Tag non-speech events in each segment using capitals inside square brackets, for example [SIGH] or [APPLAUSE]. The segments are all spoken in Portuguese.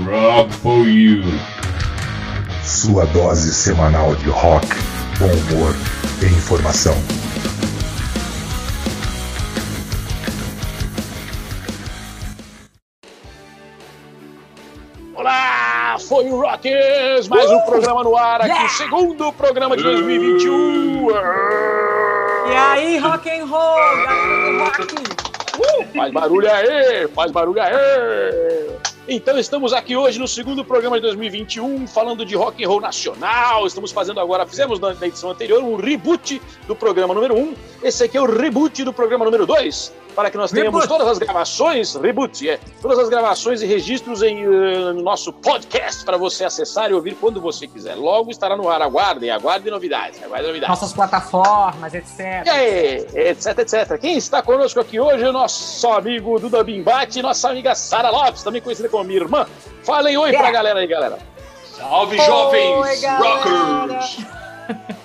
Rock for You. Sua dose semanal de rock, bom humor e informação. Olá, foi o Rockers! Mais um programa no ar aqui, o segundo programa de 2021. E aí, rock and roll, galera do rock. Uh, faz barulho aí, faz barulho aí. Então estamos aqui hoje no segundo programa de 2021, falando de rock and roll nacional. Estamos fazendo agora, fizemos na edição anterior um reboot do programa número 1. Esse aqui é o reboot do programa número 2, para que nós tenhamos Reboot. todas as gravações, reboot, é, todas as gravações e registros em, eh, no nosso podcast para você acessar e ouvir quando você quiser. Logo estará no ar. Aguardem, aguardem novidades, aguardem novidades. Nossas plataformas, etc. E aí, etc, etc. Quem está conosco aqui hoje é o nosso amigo Duda Bimbate e nossa amiga Sara Lopes, também conhecida como minha irmã. Falem oi pra galera aí, galera. Salve, Oi, jovens galera. rockers! [LAUGHS]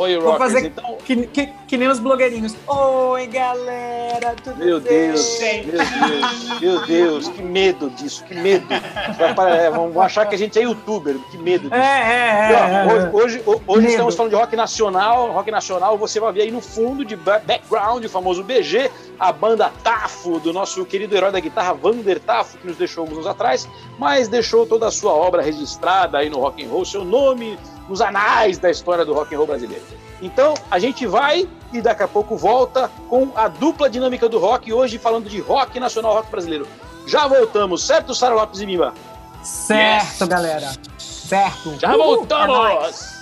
Oi, Vou Rockers. fazer Então, que, que, que nem os blogueirinhos. Oi, galera, tudo meu bem? Deus, meu Deus, meu Deus, que medo disso, que medo. É, vão achar que a gente é youtuber, que medo disso. É, é, é. Ó, é. Hoje, hoje, ho- hoje Medo. estamos falando de rock nacional. Rock nacional, você vai ver aí no fundo de ba- background, o famoso BG, a banda Tafo, do nosso querido herói da guitarra, Vander Tafo, que nos deixou alguns anos atrás, mas deixou toda a sua obra registrada aí no rock and roll, seu nome nos anais da história do rock and roll brasileiro. Então, a gente vai e daqui a pouco volta com a dupla dinâmica do rock, hoje falando de rock nacional, rock brasileiro. Já voltamos, certo, Sara Lopes e Mima? Certo, galera. Certo. Já Uh, voltamos!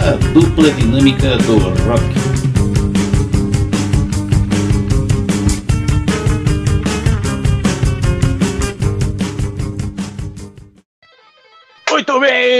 é. A dupla dinâmica do rock.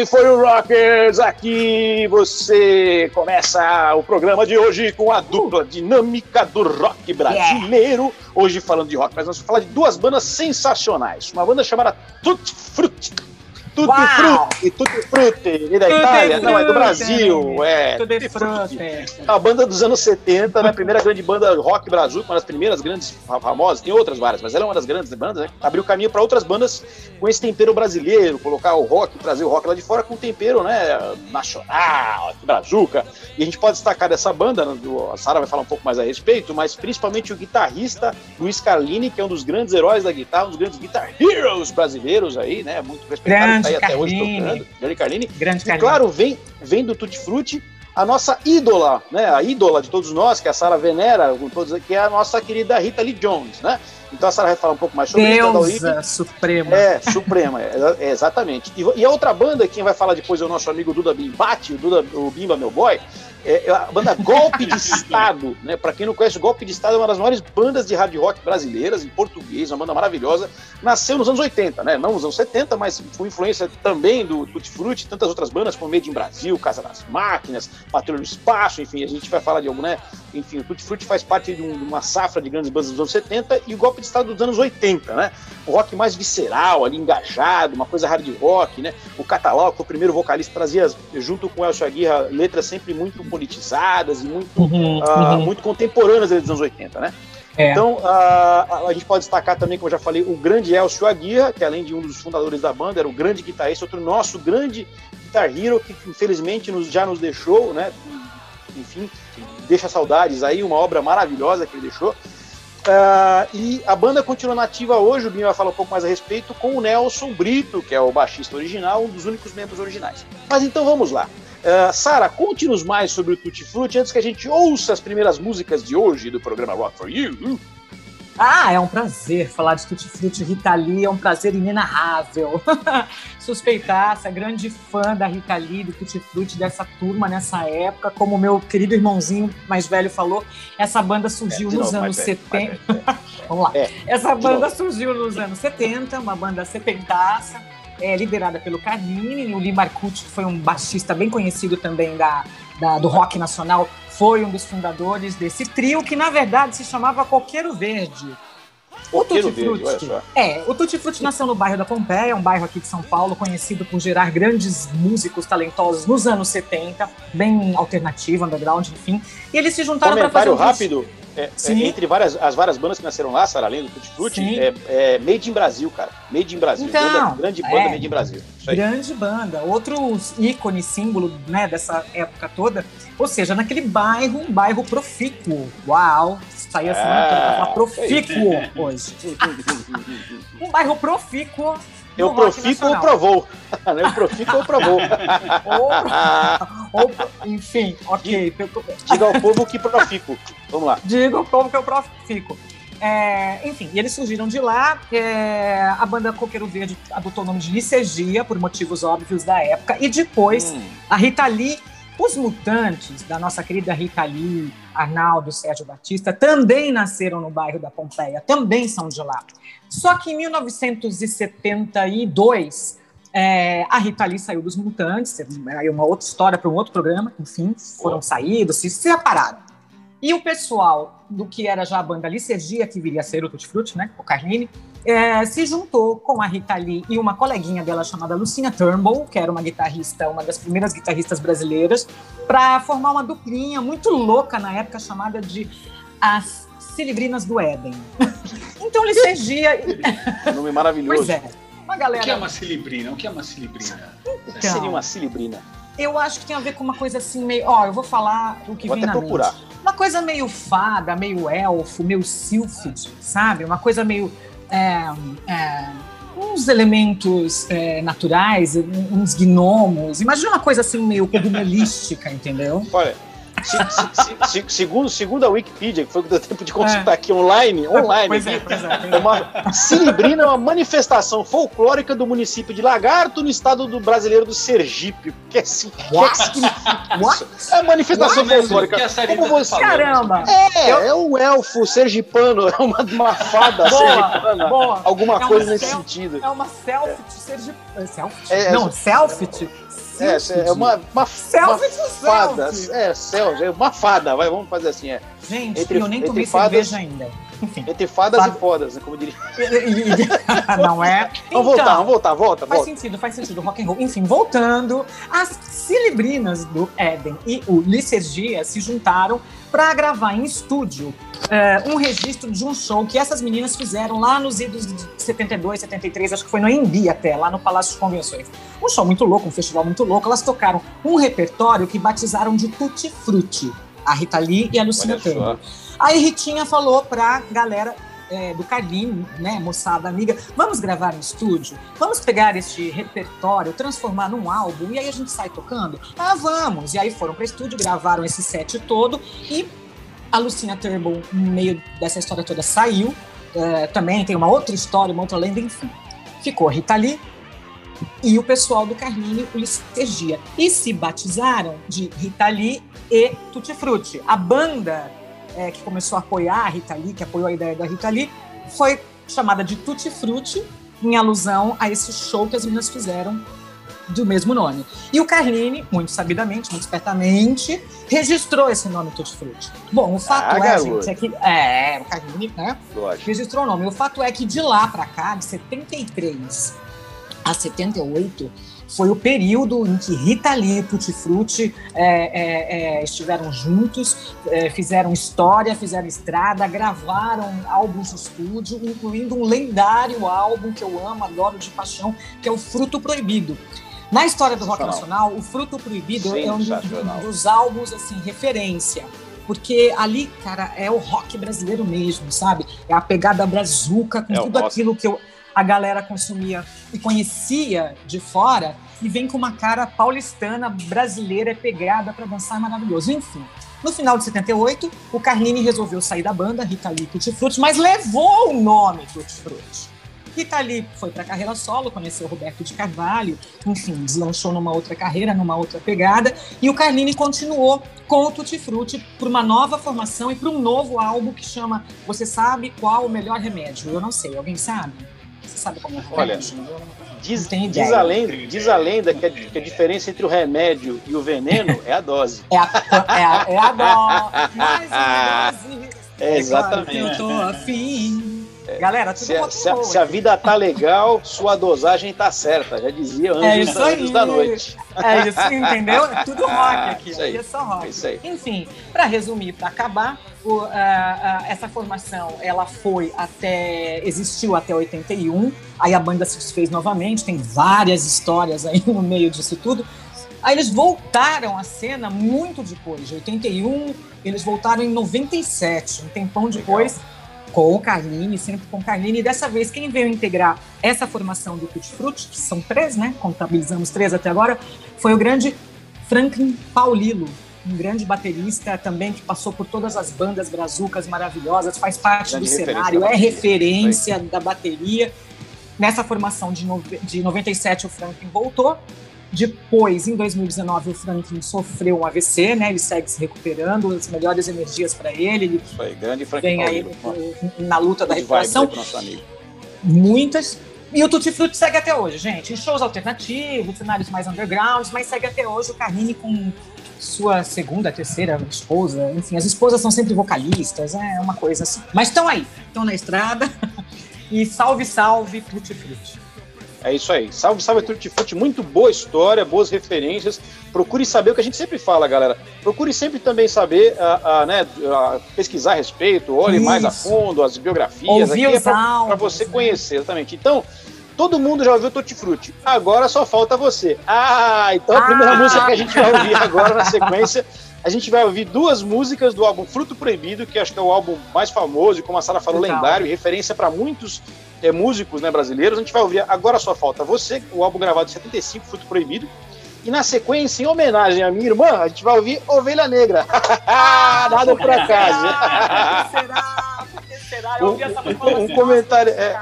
Foi o Rockers aqui. Você começa o programa de hoje com a dupla dinâmica do rock brasileiro. Hoje falando de rock, mas vamos falar de duas bandas sensacionais. Uma banda chamada Tutti Frutti. Tutti Uau! Frutti, Tutti Frutti, e da Tutti Itália? Não, é do Frutti. Brasil. É, Tutti Frutti. A banda dos anos 70, né? A primeira grande banda rock brasil, uma das primeiras grandes fa- famosas, tem outras várias, mas ela é uma das grandes bandas, né? Abriu caminho para outras bandas com esse tempero brasileiro, colocar o rock, trazer o rock lá de fora com tempero, né? Nacional, brazuca. E a gente pode destacar dessa banda, né, a Sara vai falar um pouco mais a respeito, mas principalmente o guitarrista Luiz Carlini, que é um dos grandes heróis da guitarra, um dos grandes guitar heroes brasileiros aí, né? Muito respeitado, Grande tá aí até hoje tocando. Grande Carlini. Grande E carinho. claro, vem, vem do Tutti Frutti a nossa ídola, né? A ídola de todos nós, que a Sara venera, com todos, que é a nossa querida Rita Lee Jones, né? Então a Sara vai falar um pouco mais sobre isso. um item. Deusa suprema. É, Suprema, é, é, exatamente. E, e a outra banda, quem vai falar depois é o nosso amigo Duda Bimbate, o, Duda, o Bimba Meu Boy, é a banda Golpe de [LAUGHS] Estado, né? Pra quem não conhece, o Golpe de Estado é uma das maiores bandas de hard rock brasileiras, em português, uma banda maravilhosa. Nasceu nos anos 80, né? Não nos anos 70, mas com influência também do Tutti Frutti, tantas outras bandas como Made in Brasil, Casa das Máquinas, Patrulha do Espaço, enfim, a gente vai falar de algum, né? Enfim, o Tutti Frutti faz parte de, um- de uma safra de grandes bandas dos anos 70 e o Golpe de Estado dos anos 80, né? O rock mais visceral, ali engajado, uma coisa hard rock, né? O Catalão, que foi o primeiro vocalista, trazia, junto com o Elcio Aguirre, letras sempre muito politizadas e muito, Uhum, uhum. muito contemporâneas dos anos 80, né? É. Então, ah, a gente pode destacar também, como eu já falei, o grande Elcio Aguirre, que além de um dos fundadores da banda, era o grande guitarrista, outro nosso grande guitar hero, que infelizmente nos, já nos deixou, né? Enfim, deixa saudades aí, uma obra maravilhosa que ele deixou. Ah, e a banda continua nativa hoje, o Binho vai falar um pouco mais a respeito, com o Nelson Brito, que é o baixista original, um dos únicos membros originais. Mas então vamos lá. Ah, Sara, conte-nos mais sobre o Tutti Frutti antes que a gente ouça as primeiras músicas de hoje do programa Rock for You. Ah, é um prazer falar de Tutti Frutti Rita Lee, é um prazer inenarrável. [LAUGHS] Suspeitaça, grande fã da Rita Lee, do Tutti Frutti, dessa turma nessa época. Como meu querido irmãozinho mais velho falou, essa banda surgiu É, nos novo, anos mais velho, 70. mais velho. [LAUGHS] Vamos lá. É, Essa banda novo. surgiu nos anos 70, uma banda setentaça, é, liderada pelo Carmine. O Lee Marcucci, que foi um baixista bem conhecido também da, da- do rock nacional, foi um dos fundadores desse trio, que na verdade se chamava Coqueiro Verde. O Tutti Frutti, é, o Tutti Frutti nasceu no bairro da Pompeia, um bairro aqui de São Paulo conhecido por gerar grandes músicos talentosos nos anos 70, bem alternativo, underground, enfim. E eles se juntaram para fazer um rápido. É, é, entre várias, as várias bandas que nasceram lá, Sara, além do Tutti Frutti, é, é Made in Brasil, cara. Made in Brasil. Então, Banda- grande banda é. Made in Brasil. Grande banda, outro ícone, símbolo né, dessa época toda. Ou seja, naquele bairro, um bairro profícuo. Uau! Saía a semana toda pra falar Ah, profícuo [LAUGHS] hoje. [LAUGHS] Um bairro profícuo. Eu profico ou provou. [LAUGHS] Eu profico ou provou. Ou, [LAUGHS] enfim, ok. Diga ao povo que profico. Vamos lá. Digo como que eu profico. É, enfim, e eles surgiram de lá. é, a banda Coqueiro Verde adotou o nome de Licergia, por motivos óbvios da época. E depois, Hum, a Rita Lee, os mutantes da nossa querida Rita Lee, Arnaldo, Sérgio Batista, também nasceram no bairro da Pompeia, também são de lá. Só que em 1972, é, a Rita Lee saiu dos mutantes, aí uma outra história para um outro programa, enfim, foram saídos, se separaram. E o pessoal do que era já a banda Licergia, que viria a ser o Tutti Frutti, né, o Carlini, é, se juntou com a Rita Lee e uma coleguinha dela chamada Lucinha Turnbull, que era uma guitarrista, uma das primeiras guitarristas brasileiras, para formar uma duplinha muito louca na época chamada de as Cilibrinas do Éden. [LAUGHS] então Licergia, nome maravilhoso. pois é, uma O que é galera. uma cilibrina? O que é uma cilibrina? O que Então. seria uma cilibrina? Eu acho que tem a ver com uma coisa assim meio, ó, eu vou falar o que Vou vem até na procurar. mente. Uma coisa meio fada, meio elfo, meio sylphid, sabe? Uma coisa meio. é, é, uns elementos é, naturais, uns gnomos. Imagina uma coisa assim meio cogumelística, entendeu? Olha, se- se- se- se- segundo, segundo a Wikipedia, que foi o que deu tempo de consultar aqui online, online, Pois é, pois é. pois é é. uma cilibrina é uma manifestação folclórica do município de Lagarto, no estado do brasileiro do Sergipe. O que, é, assim, que, é que significa What? isso? É manifestação What? folclórica. Como você-? Caramba! É, é um elfo sergipano, é uma, uma fada Boa, sergipana. boa. Alguma É coisa nesse sentido. É uma selfie sergip... é Selfie? É, Não, é- selfie. É, é uma, uma, uma Selfie de fada. selfie. É, céu, é uma fada, vai, vamos fazer assim, é. Gente, Entre- eu nem tomei fadas- cerveja ainda. Enfim. Entre fadas Fada. e fodas, né, como diria. [LAUGHS] [LAUGHS] Não é? Vamos voltar, vamos voltar, volta, Faz volta. sentido, faz sentido, rock and roll. Enfim, voltando, as cilibrinas do Éden e o Licergia se juntaram para gravar em estúdio é, um registro de um show que essas meninas fizeram lá nos idos de 72, 73, acho que foi no Embi até, lá no Palácio de Convenções. Um show muito louco, um festival muito louco. Elas tocaram um repertório que batizaram de Tutti Frutti, a Rita Lee e a só. Turnbull. Aí Ritinha falou pra galera é, do Carlinho, né, moçada amiga, vamos gravar em estúdio? Vamos pegar este repertório, transformar num álbum e aí a gente sai tocando? Ah, vamos! E aí foram para estúdio, gravaram esse set todo e a Lucinha Turnbull, no meio dessa história toda, saiu. É, também tem uma outra história, uma outra lenda, enfim. Ficou a Rita Lee e o pessoal do Carmine, o Licergia. E se batizaram de Rita Lee e Tutti Frutti. A banda é, que começou a apoiar a Rita Lee, que apoiou a ideia da Rita Lee, foi chamada de Tutti Frutti, em alusão a esse show que as meninas fizeram do mesmo nome. E o Carline, muito sabidamente, muito espertamente, registrou esse nome Tutti Frutti. Bom, o fato Ah, é, gente, é que... É, o Carline, né? Lógico. registrou o nome. O fato é que de lá para cá, de 73 a 78, foi o período em que Rita Lee e Tutti Frutti é, é, é, estiveram juntos, é, fizeram história, fizeram estrada, gravaram álbuns de estúdio, incluindo um lendário álbum que eu amo, adoro de paixão, que é o Fruto Proibido. Na história do rock nacional, o Fruto Proibido é um dos- álbuns assim referência porque ali, cara, é o rock brasileiro mesmo, sabe? É a pegada brazuca com É tudo aquilo que eu- a galera consumia e conhecia de fora e vem com uma cara paulistana, brasileira, pegada para dançar maravilhoso. Enfim, no final de 78, o Carlini resolveu sair da banda, Rita Lee Tutti Frutti, mas levou o nome Tutti Frutti. Rita foi para carreira solo, conheceu Roberto de Carvalho, enfim, deslanchou numa outra carreira, numa outra pegada, e o Carlini continuou com o Tutti Frutti para uma nova formação e para um novo álbum que chama Você Sabe Qual o Melhor Remédio? Eu não sei, alguém sabe? Você sabe como é o Olha, Diz, diz, a lenda, diz a lenda que a, que a diferença entre o remédio e o veneno é a dose. É a, é a, é a dó, mais uma dose. É, É claro que exatamente. eu tô afim. Galera, tudo Se, se a, se a vida tá legal, sua dosagem tá certa. Já dizia É Anjos, isso Anjos aí. da Noite. É isso, entendeu? É tudo rock Ah, aqui. isso aí. É só rock. É isso aí. Enfim, para resumir, para acabar, o, ah, ah, essa formação ela foi até existiu até 81. Aí a banda se desfez novamente. Tem várias histórias aí no meio disso tudo. Aí eles voltaram à cena muito depois, de 81, eles voltaram em 97, um tempão depois, com o Carlini, sempre com o Carlini. E dessa vez, quem veio integrar essa formação do Tutti Frutti, que são três, né? Contabilizamos três até agora, foi o grande Franklin Paulilo, um grande baterista também que passou por todas as bandas brazucas maravilhosas, faz parte Grande do cenário, é referência da bateria. Nessa formação de, nove- de 97, o Franklin voltou. Depois, em 2019, o Franklin sofreu um AVC, né? Ele segue se recuperando, as melhores energias para ele. Ele Isso aí, grande Frank vem aí na luta da recuperação muitas. E o Tutti Frutti segue até hoje, gente. Em shows alternativos, cenários mais undergrounds, mas segue até hoje o Carrini com sua segunda, terceira esposa. Enfim, as esposas são sempre vocalistas, é uma coisa assim. Mas estão aí, estão na estrada. [LAUGHS] E salve, salve, Tutti Frutti. É isso aí. Salve, salve, Tutti Frutti. Muito boa história, boas referências. Procure saber o que a gente sempre fala, galera. Procure sempre também saber, ah, ah, né, ah, pesquisar a respeito, olhe mais a Isso. fundo as biografias. Ouvir Aqui é pra você né? conhecer, exatamente. Então, todo mundo já ouviu Tutti Frutti. Agora só falta você. Ah, então a primeira Ah! música que a gente vai ouvir agora na sequência. A gente vai ouvir duas músicas do álbum Fruto Proibido, que acho que é o álbum mais famoso e, como a Sara falou, Legal. lendário, e referência para muitos é, músicos né, brasileiros. A gente vai ouvir Agora Só Falta Você, o álbum gravado em 75, Fruto Proibido. E na sequência, em homenagem à minha irmã, a gente vai ouvir Ovelha Negra. [LAUGHS] Nada por acaso. Será? Por que será? Eu ouvi essa Um- comentário, é.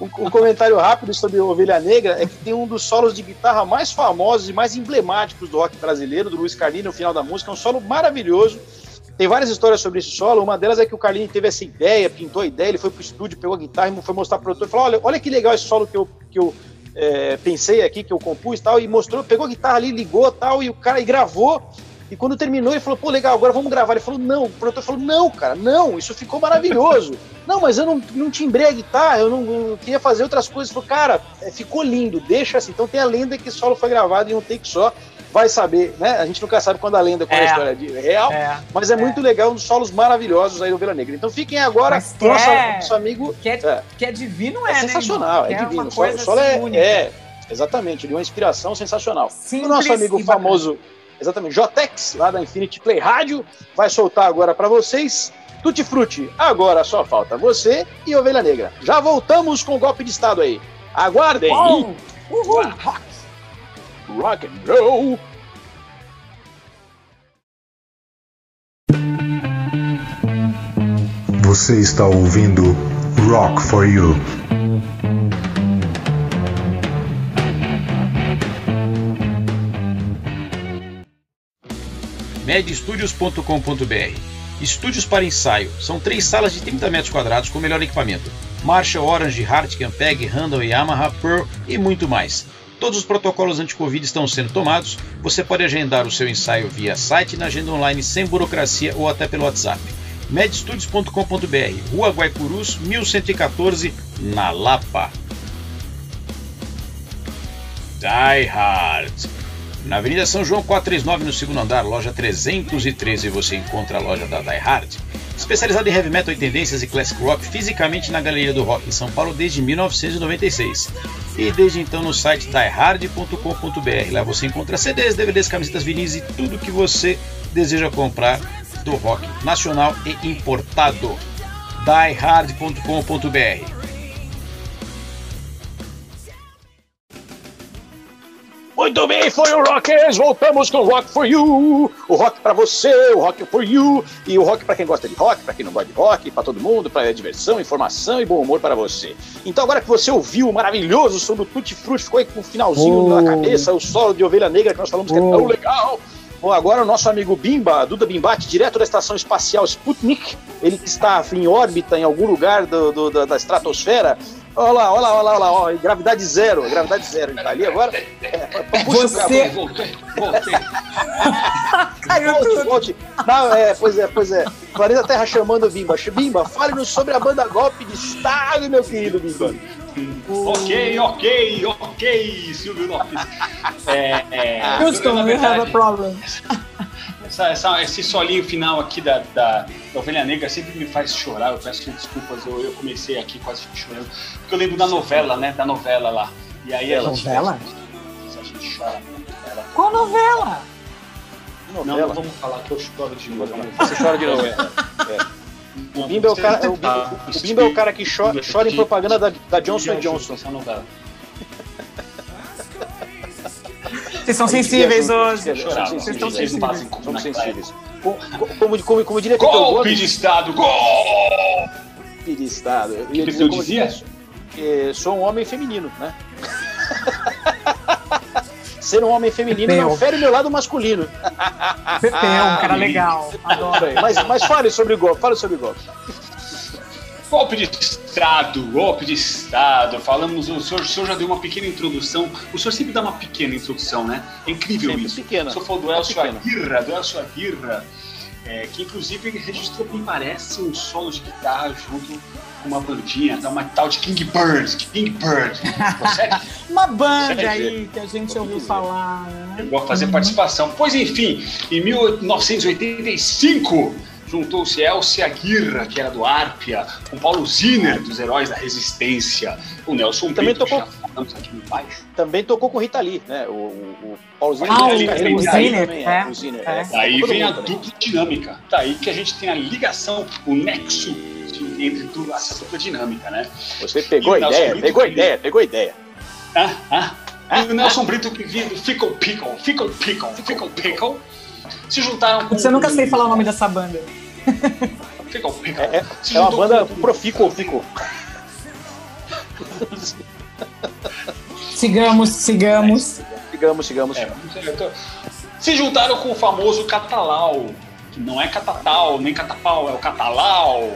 Um, um comentário rápido sobre Ovelha Negra é que tem um dos solos de guitarra mais famosos e mais emblemáticos do rock brasileiro, do Luiz Carlini, no final da música. É um solo maravilhoso. Tem várias histórias sobre esse solo. Uma delas é que o Carlini teve essa ideia, pintou a ideia, ele foi pro estúdio, pegou a guitarra e foi mostrar pro produtor e falou: olha, olha que legal esse solo que eu, que eu é, pensei aqui, que eu compus e tal, e mostrou, pegou a guitarra ali, ligou tal, e o cara e gravou. E quando terminou, ele falou, pô, legal, agora vamos gravar. Ele falou, não, o produtor falou, não, cara, não, isso ficou maravilhoso. [LAUGHS] não, mas eu não, não timbrei a guitarra, eu não, queria fazer outras coisas. Ele falou, cara, é, ficou lindo, deixa assim. Então tem a lenda que esse solo foi gravado em um take só. Vai saber, né? A gente nunca sabe quando a lenda, quando É. a história é real. É, Mas é, muito legal, um dos solos maravilhosos aí do Vila Negra. Então fiquem agora Mas com nosso, é- nosso amigo. que, é, É. que é divino, É, é, né, sensacional, irmão? é Que divino. O solo, o assim, é, é, exatamente, de uma inspiração sensacional. Simples o nosso amigo bacana. famoso, exatamente, Jotex, lá da Infinity Play Rádio, vai soltar agora para vocês. Tutti Frutti, agora só falta você e Ovelha Negra. Já voltamos com o golpe de Estado aí. Aguardem! Bom, uhul. Rock and roll! Você está ouvindo Rock for You. medstudios.com.br Estúdios para ensaio. São três salas de 30 metros quadrados com o melhor equipamento. Marshall, Orange, Hart, Campeg, Randall, Yamaha, Pearl e muito mais. Todos os protocolos anti-Covid estão sendo tomados. Você pode agendar o seu ensaio via site na agenda online sem burocracia ou até pelo WhatsApp. medstudios.com.br Rua Guaicurus, 1114, na Lapa. Die Hard. Na Avenida São João 439, no segundo andar, loja 313, você encontra a loja da Die Hard. Especializada em heavy metal e tendências e classic rock, fisicamente na Galeria do Rock em São Paulo desde 1996. E desde então no site diehard.com.br. Lá você encontra CDs, DVDs, camisetas, vinis e tudo que você deseja comprar do rock nacional e importado. diehard.com.br Muito bem, foi o Rockers. Voltamos com o Rock for You. O rock pra você, o Rock for You. E o rock pra quem gosta de rock, pra quem não gosta de rock, pra todo mundo, pra diversão, informação e bom humor para você. Então, agora que você ouviu o maravilhoso som do Tutti Frutti, ficou com o finalzinho Oh. na cabeça, o solo de Ovelha Negra que nós falamos que é Oh. tão legal. Bom, agora o nosso amigo Bimba, Duda Bimbate, direto da estação espacial Sputnik, ele que está em órbita em algum lugar do- do- da, da estratosfera, Olha lá, olha lá, olha lá, olha lá, ó, gravidade zero, gravidade zero. Ele tá ali agora. É, puxa o Você- cabo. Voltei, voltei. [LAUGHS] Caiu Volte, tudo. volte. Não, é, pois é, pois é. Planeta Terra chamando o Bimba. Bimba, fale-nos sobre a banda Golpe de Estado, meu querido Bimba. ok, ok, ok, Silvio Lopes. É, é, Houston, we have a problem. [LAUGHS] essa- essa- esse solinho final aqui da, da, da Ovelha Negra sempre me faz chorar. Eu peço desculpas, eu, eu comecei aqui quase chorando. Porque eu lembro da novela, né? Da novela lá. E aí a gente, Novela? a gente chora muito. Ela- Qual novela? Não, Novela. não vamos falar que eu choro de novo. Você chora de novo. é. [LAUGHS] O Bimba é o cara, o Bimba, o Bimba é o cara que chora, chora em propaganda da, da Johnson Johnson. Essa novela. Vocês são sensíveis hoje. Vocês estão fazem sensíveis. como Somos sensíveis. Co- co- Como, como, como diria Golpe de Estado, gol! golpe de Estado. Eu ia que como dizia? sou um homem feminino, né? [LAUGHS] Ser um homem feminino Pepeu. não fere o meu lado masculino. Pepeu, um cara [LAUGHS] legal. Adoro. Mas, mas fale sobre o golpe, fale sobre o golpe. De Estado, golpe de Estado. Falamos, o senhor, o senhor já deu uma pequena introdução. O senhor sempre dá uma pequena introdução, né? É incrível Sempre isso. pequena. O senhor falou do Elcio. Aguirra, do Elcio Aguirra, é, que inclusive registrou, me parece, um solo de guitarra junto com uma bandinha, uma tal de King Bird. King Bird. [LAUGHS] Uma banda aí que a gente ouviu falar. né? Eu vou fazer participação. Pois enfim, em 1985 juntou-se Elcio Aguirra, que era do Arpia, com Paulo Ziner, dos Heróis da Resistência, o Nelson Também Brito, tocou-. Também tocou com Rita Lee, né? O, o, o Paulozinho Ah, o- Lee Ziner, também, é. o Ziner, É. Daí Todo vem a dupla dinâmica. Daí que a gente tem a ligação, o nexo entre tu- essa dupla dinâmica, né? Você pegou a o Nelson ideia, Brito pegou a ideia, pegou a ideia. Ah, ah. E o Nelson Brito que vinha do Fickle Pickle, Fickle Pickle, Fickle Pickle, se juntaram com Você nunca sei falar o nome dessa banda. Pickle. É, é- é uma banda com- profícuo, fico. Sigamos, sigamos. Sigamos, sigamos. É, Se juntaram com o famoso Catalau, que não é Catatal, nem Catapau, é o Catalau.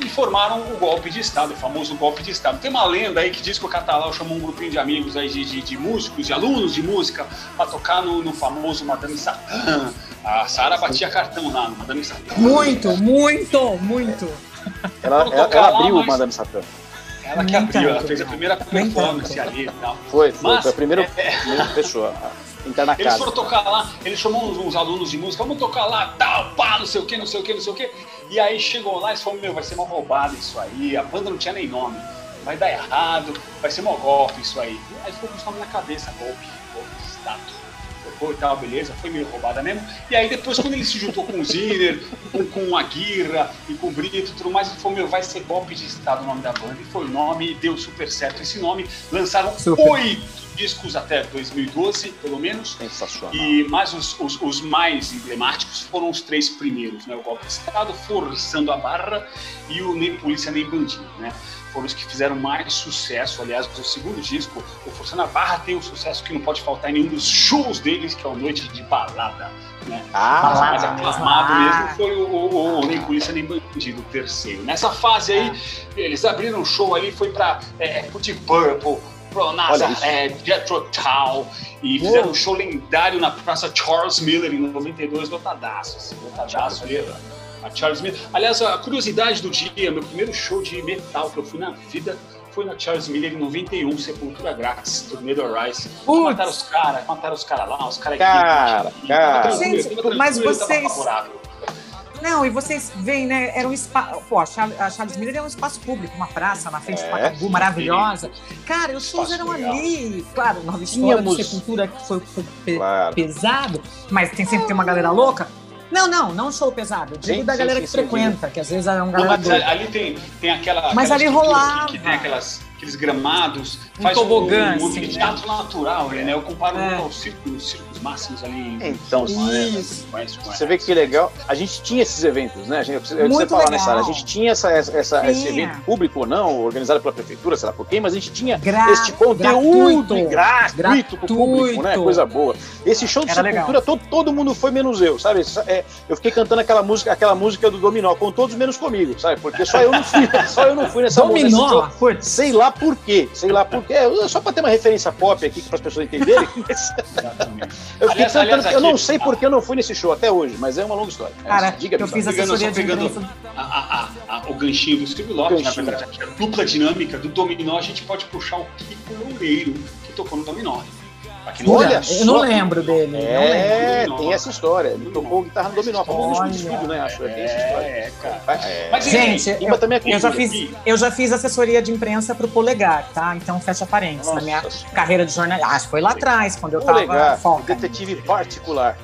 E formaram o golpe de Estado, o famoso golpe de Estado. Tem uma lenda aí que diz que o Catalau chamou um grupinho de amigos aí, de, de, de músicos, de alunos de música, para tocar no, no famoso Madame Satã. A Sara batia cartão lá no Madame Satã. Muito, muito, muito. Ela, ela, ela lá, abriu o Madame Satã. Ela que Nem abriu, ela fez a primeira performance ali e tal. Foi, foi, Mas- foi a primeira, primeira pessoa entrar na Eles casa. foram tocar lá, ele chamou uns, uns alunos de música, vamos tocar lá, tal, pá, não sei o que, não sei o que, não sei o que. E aí chegou lá e falou, meu, vai ser uma roubada isso aí, a banda não tinha nem nome, vai dar errado, vai ser mó golpe isso aí. Aí ficou com esse nome na cabeça, golpe, golpe de e tal, beleza, foi meio roubada mesmo. E aí depois quando ele se juntou com o Ziner, com, com a Guirra e com o Brito e tudo mais, ele falou, meu, vai ser golpe de estado o nome da banda. E foi o nome, deu super certo esse nome. Lançaram Super. oito discos até 2012, pelo menos. Sensacional. E mais os, os, os mais emblemáticos foram os três primeiros, né? O Golpe de Estado, Forçando a Barra e o Nem Polícia Nem Bandido, né? Foram os que fizeram mais sucesso. Aliás, o segundo disco, o Forçando a Barra, tem um sucesso que não pode faltar em nenhum dos shows deles, que é o Noite de Balada, né? Mas o Ah, mais aclamado ah. mesmo foi o, o, o Nem Polícia Nem Bandido, o terceiro. Nessa fase aí, eles abriram um show ali, foi pra é, Deep Purple, pro Nazaré, Jethro Tull, e fizeram um show lendário na Praça Charles Miller em 92, lotadaço, assim, lotadaço. A Charles Miller. Aliás, a curiosidade do dia, meu primeiro show de metal que eu fui na vida foi na Charles Miller em 91, Sepultura Grátis, turnê do Rise. Putz. Mataram os caras, mataram os caras lá, os caras Cara, cara. Gente, mas vocês-. Não, e vocês veem, né? Era um espaço. Pô, a Charles, Miller é um espaço público, uma praça na frente É, do Pacaembu, maravilhosa. Cara, os shows eram legal. ali. Claro, nova história Tínhamos- de Sepultura que foi, foi pe- Claro. pesado, mas tem sempre tem uma galera louca. Não, não, não show pesado. Eu digo Sim, da galera sim, que sim, frequenta, que às vezes é um Não, galera mas ali tem, tem aquela. Mas aquela ali estrutura rolava. Que, que tem aquelas, aqueles gramados, Um faz tobogã, um, um assim, teatro natural, né? Eu comparo É. aos círculos, círculos máximos ali em Então, Isso. Conhece, Você vê que legal. A gente tinha esses eventos, né? A gente, eu Muito falar nessa área. A gente tinha essa, essa, esse evento público ou não, organizado pela prefeitura, sei lá por quem, mas a gente tinha Gra- este conteúdo gratuito. gratuito pro público, né? Gratuito. Coisa boa. Esse show de Era sepultura, todo, todo mundo foi menos eu, sabe? É, eu fiquei cantando aquela música, aquela música do Dominó, com todos menos comigo, sabe? Porque só eu não fui, [LAUGHS] só eu não fui nessa Dominó, show. putz. Sei lá por quê, sei lá por quê. Só pra ter uma referência pop aqui para as pessoas entenderem. eu Aliás, aliás, eu não aqui- sei por que eu não fui nesse show até hoje, mas é uma longa história. É, Cara, diga, eu fiz Pegando, assessoria de pegando a- a- a- a- o ganchinho do Steve Lopes, na verdade, a dupla dinâmica do Dominó, a gente pode puxar o Kiko Loureiro, que tocou no Dominó. Não Olha sabe. eu não só. lembro dele. lembro. É, Dominó. tem essa história. Ele tocou guitarra no dominó, famoso no Olha. estúdio, né? Acho que tem essa história. É, cara. É. Mas, Gente, enfim, Imba também é Eu já, fiz, eu já fiz assessoria de imprensa pro Polegar, tá? Então fecha parênteses. Na Nossa minha Senhora. carreira de jornalista. Acho que foi lá atrás, quando eu tava Polegar, detetive particular.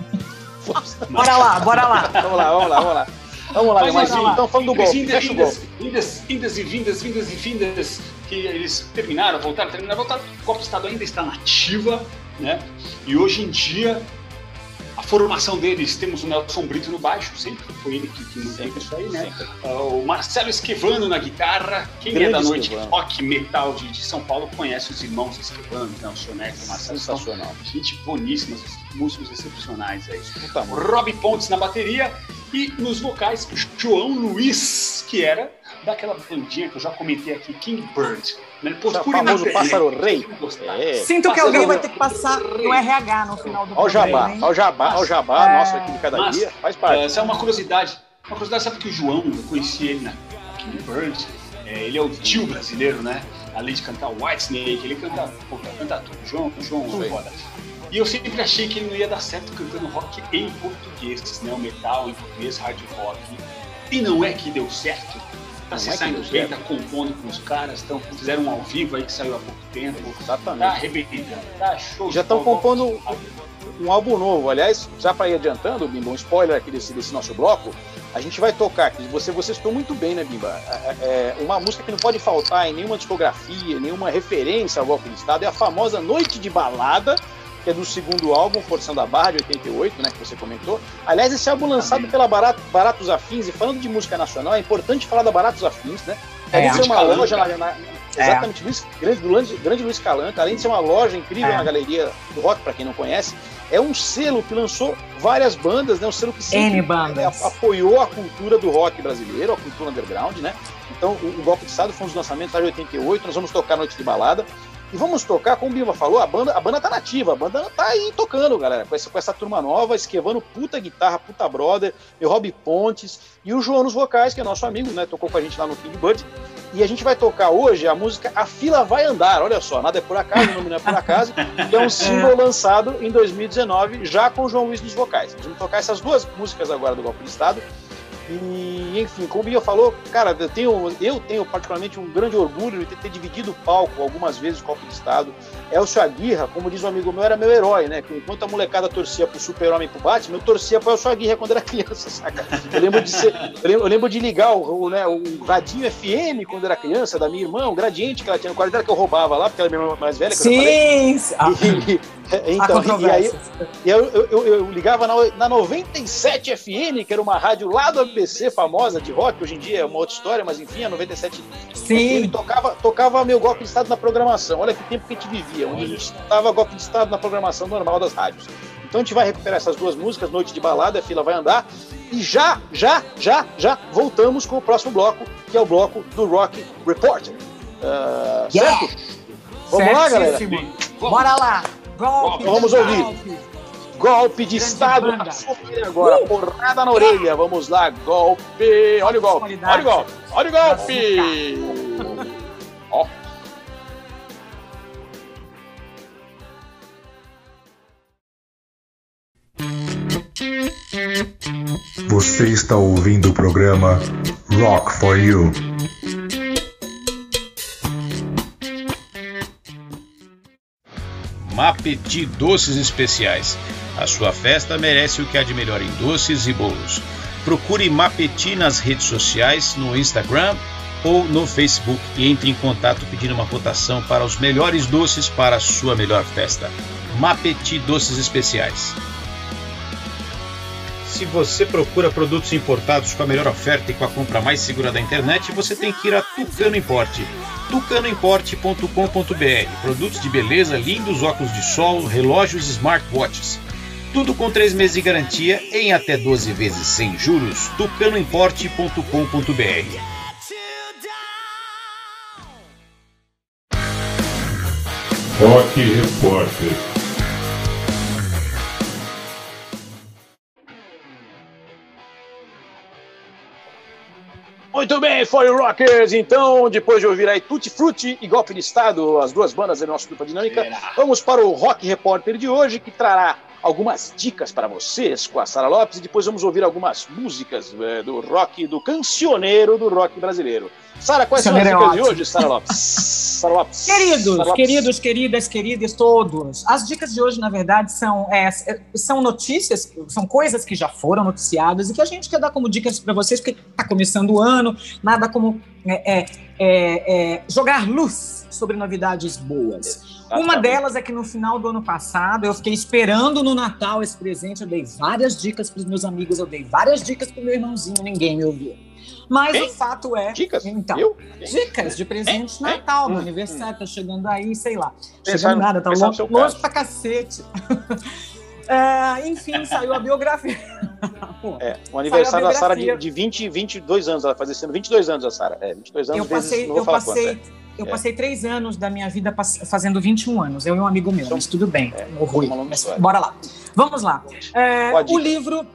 [LAUGHS] Bora lá, bora lá. [LAUGHS] Vamos lá, vamos lá, vamos lá. Vamos lá, Mas, enfim, então falando do golpe, indas, fecha o indas, indas, indas e vindas, vindas e findas, que eles terminaram, voltaram, terminaram, voltaram. O golpe de Estado ainda está nativa, né? E hoje em dia, a formação deles, temos o Nelson Brito no baixo, sempre foi ele que, que manteve isso aí, né? Ah, o Marcelo Esquivano na guitarra. Quem é Grande da noite Esquivano. rock metal de, de São Paulo conhece os irmãos Esquivano, né? o Soneca, o Marcelo, são Sensacional. gente boníssima, músicos excepcionais aí. Puta. Rob Pontes na bateria e nos vocais João Luiz, que era daquela bandinha que eu já comentei aqui, King Bird. Né? O famoso pássaro rei. É. Sinto que alguém vai rei. ter que passar no RH no final do Olha o jabá, programa, hein? olha o jabá, olha o jabá, É. nossa, aqui de cada Mas, dia, faz parte. Essa é uma curiosidade. Uma curiosidade, sabe que o João, eu conheci ele na King Bird, é, ele é o tio brasileiro, né? Além de cantar White Snake, ele canta, puta, canta tudo. João, João, aí. foda. E eu sempre achei que ele não ia dar certo cantando rock em português, né? O metal em português, hard rock. E não é que deu certo. Tá se é que saindo bem, tá compondo com os caras, tão, fizeram um ao vivo aí que saiu há pouco tempo. Tá Exatamente. arrebentando, tá show. Já estão compondo um, um álbum novo. Aliás, já para ir adiantando, Bimba, um spoiler aqui desse, desse nosso bloco, a gente vai tocar aqui. Você, você citou muito bem, né, Bimba? É, é uma música que não pode faltar em nenhuma discografia, nenhuma referência ao golpe de Estado. É a famosa Noite de Balada, que é do segundo álbum, Forçando a Barra, de 88, né, que você comentou. Aliás, esse álbum lançado pela Barato, Baratos Afins, e falando de música nacional, é importante falar da Baratos Afins, né? É, Além de ser uma Calanca. loja na, na- Exatamente, Luiz, grande, grande, grande Luiz Calanca, além de ser uma loja incrível É. na galeria do rock, para quem não conhece, é um selo que lançou várias bandas, né? Um selo que sempre é, apoiou a cultura do rock brasileiro, a cultura underground, né? Então, o, o Golpe de Estado foi um dos lançamentos lá de 88, nós vamos tocar Noite de Balada. E vamos tocar, como o Bima falou, a banda, a banda tá nativa, a banda tá aí tocando, galera, com essa, com essa turma nova, esquivando puta guitarra, puta brother, e Rob Pontes, e o João nos vocais, que é nosso amigo, né? Tocou com a gente lá no King Bud. E a gente vai tocar hoje a música A Fila Vai Andar, olha só, nada é por acaso, o nome não é por acaso, que é um single lançado em 2019, já com o João Luiz nos vocais. Vamos tocar essas duas músicas agora do Golpe de Estado. E, enfim, como o Bia falou, cara, eu tenho, eu tenho particularmente um grande orgulho de ter, dividido o palco algumas vezes com o Golpe de Estado. Elcio Aguirra, como diz um amigo meu, era meu herói, né? Enquanto a molecada torcia pro Super-Homem e pro Batman, eu torcia pro Elcio Aguirra quando era criança, [LAUGHS] saca? Eu lembro de, ser, eu lembro, de ligar o, o, né, o radinho FM quando era criança, da minha irmã, o gradiente que ela tinha no quarto dela, que eu roubava lá, porque ela é minha irmã mais velha. Sim! Ah, E- há então, e aí, e eu, eu, eu- eu ligava na, na 97 FM, que era uma rádio lá do ABC, famosa de rock, hoje em dia é uma outra história, mas enfim, a 97 FM Sim. tocava, tocava meu golpe de Estado na programação. Olha que tempo que a gente vivia, onde a gente escutava golpe de Estado na programação normal das rádios. Então a gente vai recuperar essas duas músicas, Noite de Balada, a fila vai andar, e já, já, já, já voltamos com o próximo bloco, que é o bloco do Rock Reporter. Ah, Yeah. Certo? Vamos lá, galera? Bora lá! Golpe! Vamos ouvir. golpe. Golpe de Grande Estado. banda. Agora, porrada na orelha. Vamos lá, golpe. Olha o golpe. Olha o golpe. Olha o golpe. Ó. Você está ouvindo o programa Rock for You. Mapeti Doces Especiais. A sua festa merece o que há de melhor em doces e bolos. Procure Mapeti nas redes sociais, no Instagram ou no Facebook e entre em contato pedindo uma cotação para os melhores doces para a sua melhor festa. Mapeti Doces Especiais. Se você procura produtos importados com a melhor oferta e com a compra mais segura da internet, você tem que ir a Tucano Importe. tucanoimporte.com.br. Produtos de beleza, lindos óculos de sol, relógios e smartwatches. Tudo com 3 meses de garantia em até 12 vezes sem juros. tucanoimporte.com.br. Rock Repórter. Muito bem, Foreign Rockers. Então, depois de ouvir aí Tutti Frutti e Golpe de Estado, as duas bandas da nossa dupla dinâmica, vamos para o Rock Repórter de hoje, que trará algumas dicas para vocês com a Sara Lopes e depois vamos ouvir algumas músicas eh, do rock, do cancioneiro do rock brasileiro. Sara, quais são as é dicas de hoje, Sara Lopes? [LAUGHS] Sara Lopes. Queridos, Sara Lopes. queridos, queridas, queridas, todos. As dicas de hoje, na verdade, são, é, são notícias, são coisas que já foram noticiadas e que a gente quer dar como dicas para vocês, porque está começando o ano, nada como é, é, é, é, jogar luz sobre novidades boas. Uma delas é que no final do ano passado eu fiquei esperando no Natal esse presente. Eu dei várias dicas para os meus amigos, eu dei várias dicas para o meu irmãozinho, ninguém me ouviu. Mas o fato é. Dicas? Então, Eu? dicas de presente de Hein? Natal, Hum, meu aniversário tá chegando aí, sei lá. Pensar Chegando no- nada, tá longe, longe pra cacete. [LAUGHS] É, enfim, saiu a biografia. [LAUGHS] É, o aniversário da Sara de, de 20, 22 anos, ela faz esse ano 22 anos, a Sara. É, 22 anos eu vezes, passei, eu passei, quanto. eu É. passei três anos da minha vida fazendo 21 anos. Eu e um amigo meu, Então, mas tudo bem. é, o Rui. uma longa Mas bora lá. Vamos lá. É, o livro.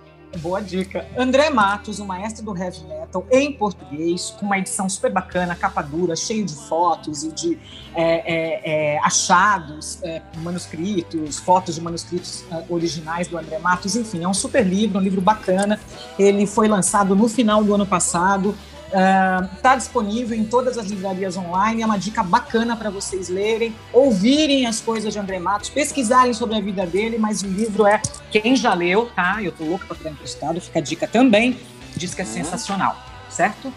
Boa dica. André Matos, o maestro do heavy metal, em português, com uma edição super bacana, capa dura, cheio de fotos e de é, é, é, achados, é, manuscritos, fotos de manuscritos é, originais do André Matos. Enfim, é um super livro, um livro bacana. Ele foi lançado no final do ano passado. Está disponível em todas as livrarias online. É uma dica bacana para vocês lerem, ouvirem as coisas de André Matos, pesquisarem sobre a vida dele. Mas o livro é quem já leu, tá? Eu tô louco para pegar emprestado. Fica a dica também. Diz que é sensacional, certo?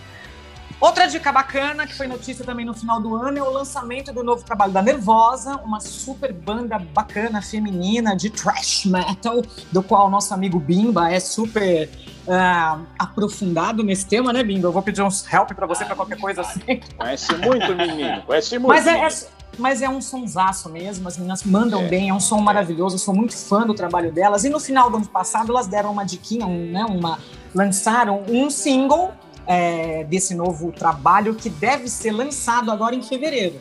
Outra dica bacana, que foi notícia também no final do ano, é o lançamento do novo trabalho da Nervosa, uma super banda bacana, feminina, de thrash metal, do qual nosso amigo Bimba é super ah, aprofundado nesse tema, né, Bimba? Eu vou pedir uns help pra você, pra qualquer coisa assim. Conhece muito, menino. Conhece muito. Mas é, é- mas é um sonsaço mesmo, as meninas mandam É. bem, é um som maravilhoso, eu sou muito fã do trabalho delas. E no final do ano passado, elas deram uma diquinha, um, né, uma, lançaram um single é, desse novo trabalho que deve ser lançado agora em fevereiro.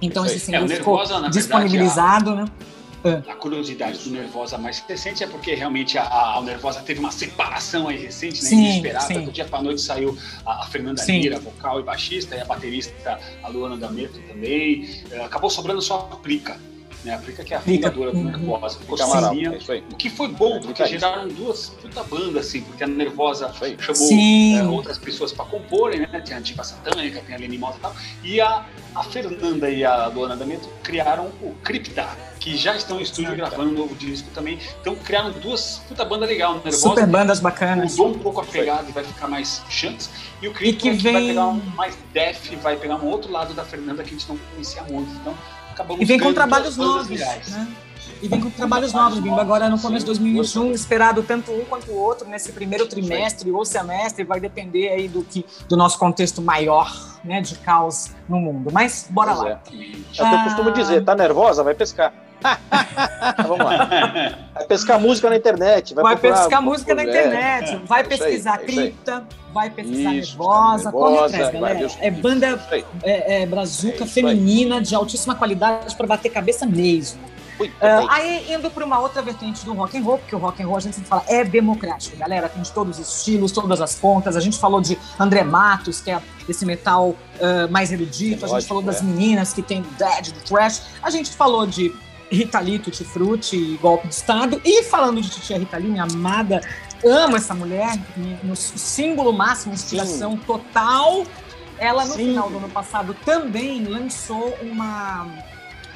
Então esse single É, ficou Nervosa, na verdade, disponibilizado, né? A curiosidade do Nervosa mais recente é porque realmente a, a, a Nervosa teve uma separação aí recente, né? Sim, Inesperada. sim. Do dia pra noite saiu a, a Fernanda Sim. Lira, vocal e baixista, e a baterista, a Luana D'Ameto também. Eh, Acabou sobrando só a Prica, né? A Prica que é a fundadora do Uhum. Nervosa. Ficou sozinha. é isso aí. O que foi bom, porque geraram duas puta bandas, assim, porque a Nervosa chamou outras pessoas para comporem, né? Tem a Diva Satânica, tem a Lenny Mota e tal. E a, a Fernanda e a Luana D'Ameto criaram o Cripta, que já estão em estúdio Cripta. gravando um novo disco também. Então criaram duas puta banda legal. Nervosa Super bandas bacanas. mudou um pouco a pegada e vai ficar mais chants. E o E Cripta que vai vem- pegar um mais def, vai pegar um outro lado da Fernanda que a gente não conhecia muito. Então acabamos E vem com trabalhos novos, né? E vem com trabalhos novos, Bimba. Agora no começo de 2021, esperado tanto um quanto o outro nesse primeiro trimestre ou semestre, vai depender aí do, que, do nosso contexto maior, né, de caos no mundo. Mas bora Pois lá. É. É o que eu costumo dizer, tá nervosa? Vai pescar. Vamos lá. Vai pescar música na internet. Vai, Vai pesquisar música na É, internet, vai é aí, pesquisar é aí. cripta, vai pesquisar Isso, nervosa, corre Nervosa, atrás, vai galera. É banda é, é, É brazuca aí. feminina de altíssima qualidade para bater cabeça mesmo. Peraí. aí indo para uma outra vertente do rock and roll, porque o rock and roll a gente sempre fala é democrático, galera, tem de todos os estilos, todas as pontas. A gente falou de André Matos, que é esse metal ah, mais erudito. A gente Lógico, falou das é. meninas que tem Dead, do Trash. A gente falou de Rita Lee, Tutti Frutti e Golpe de Estado. E falando de Titia Rita Lee, minha amada, amo essa mulher, no símbolo máximo, inspiração total. Ela, no Sim. final do ano passado, também lançou uma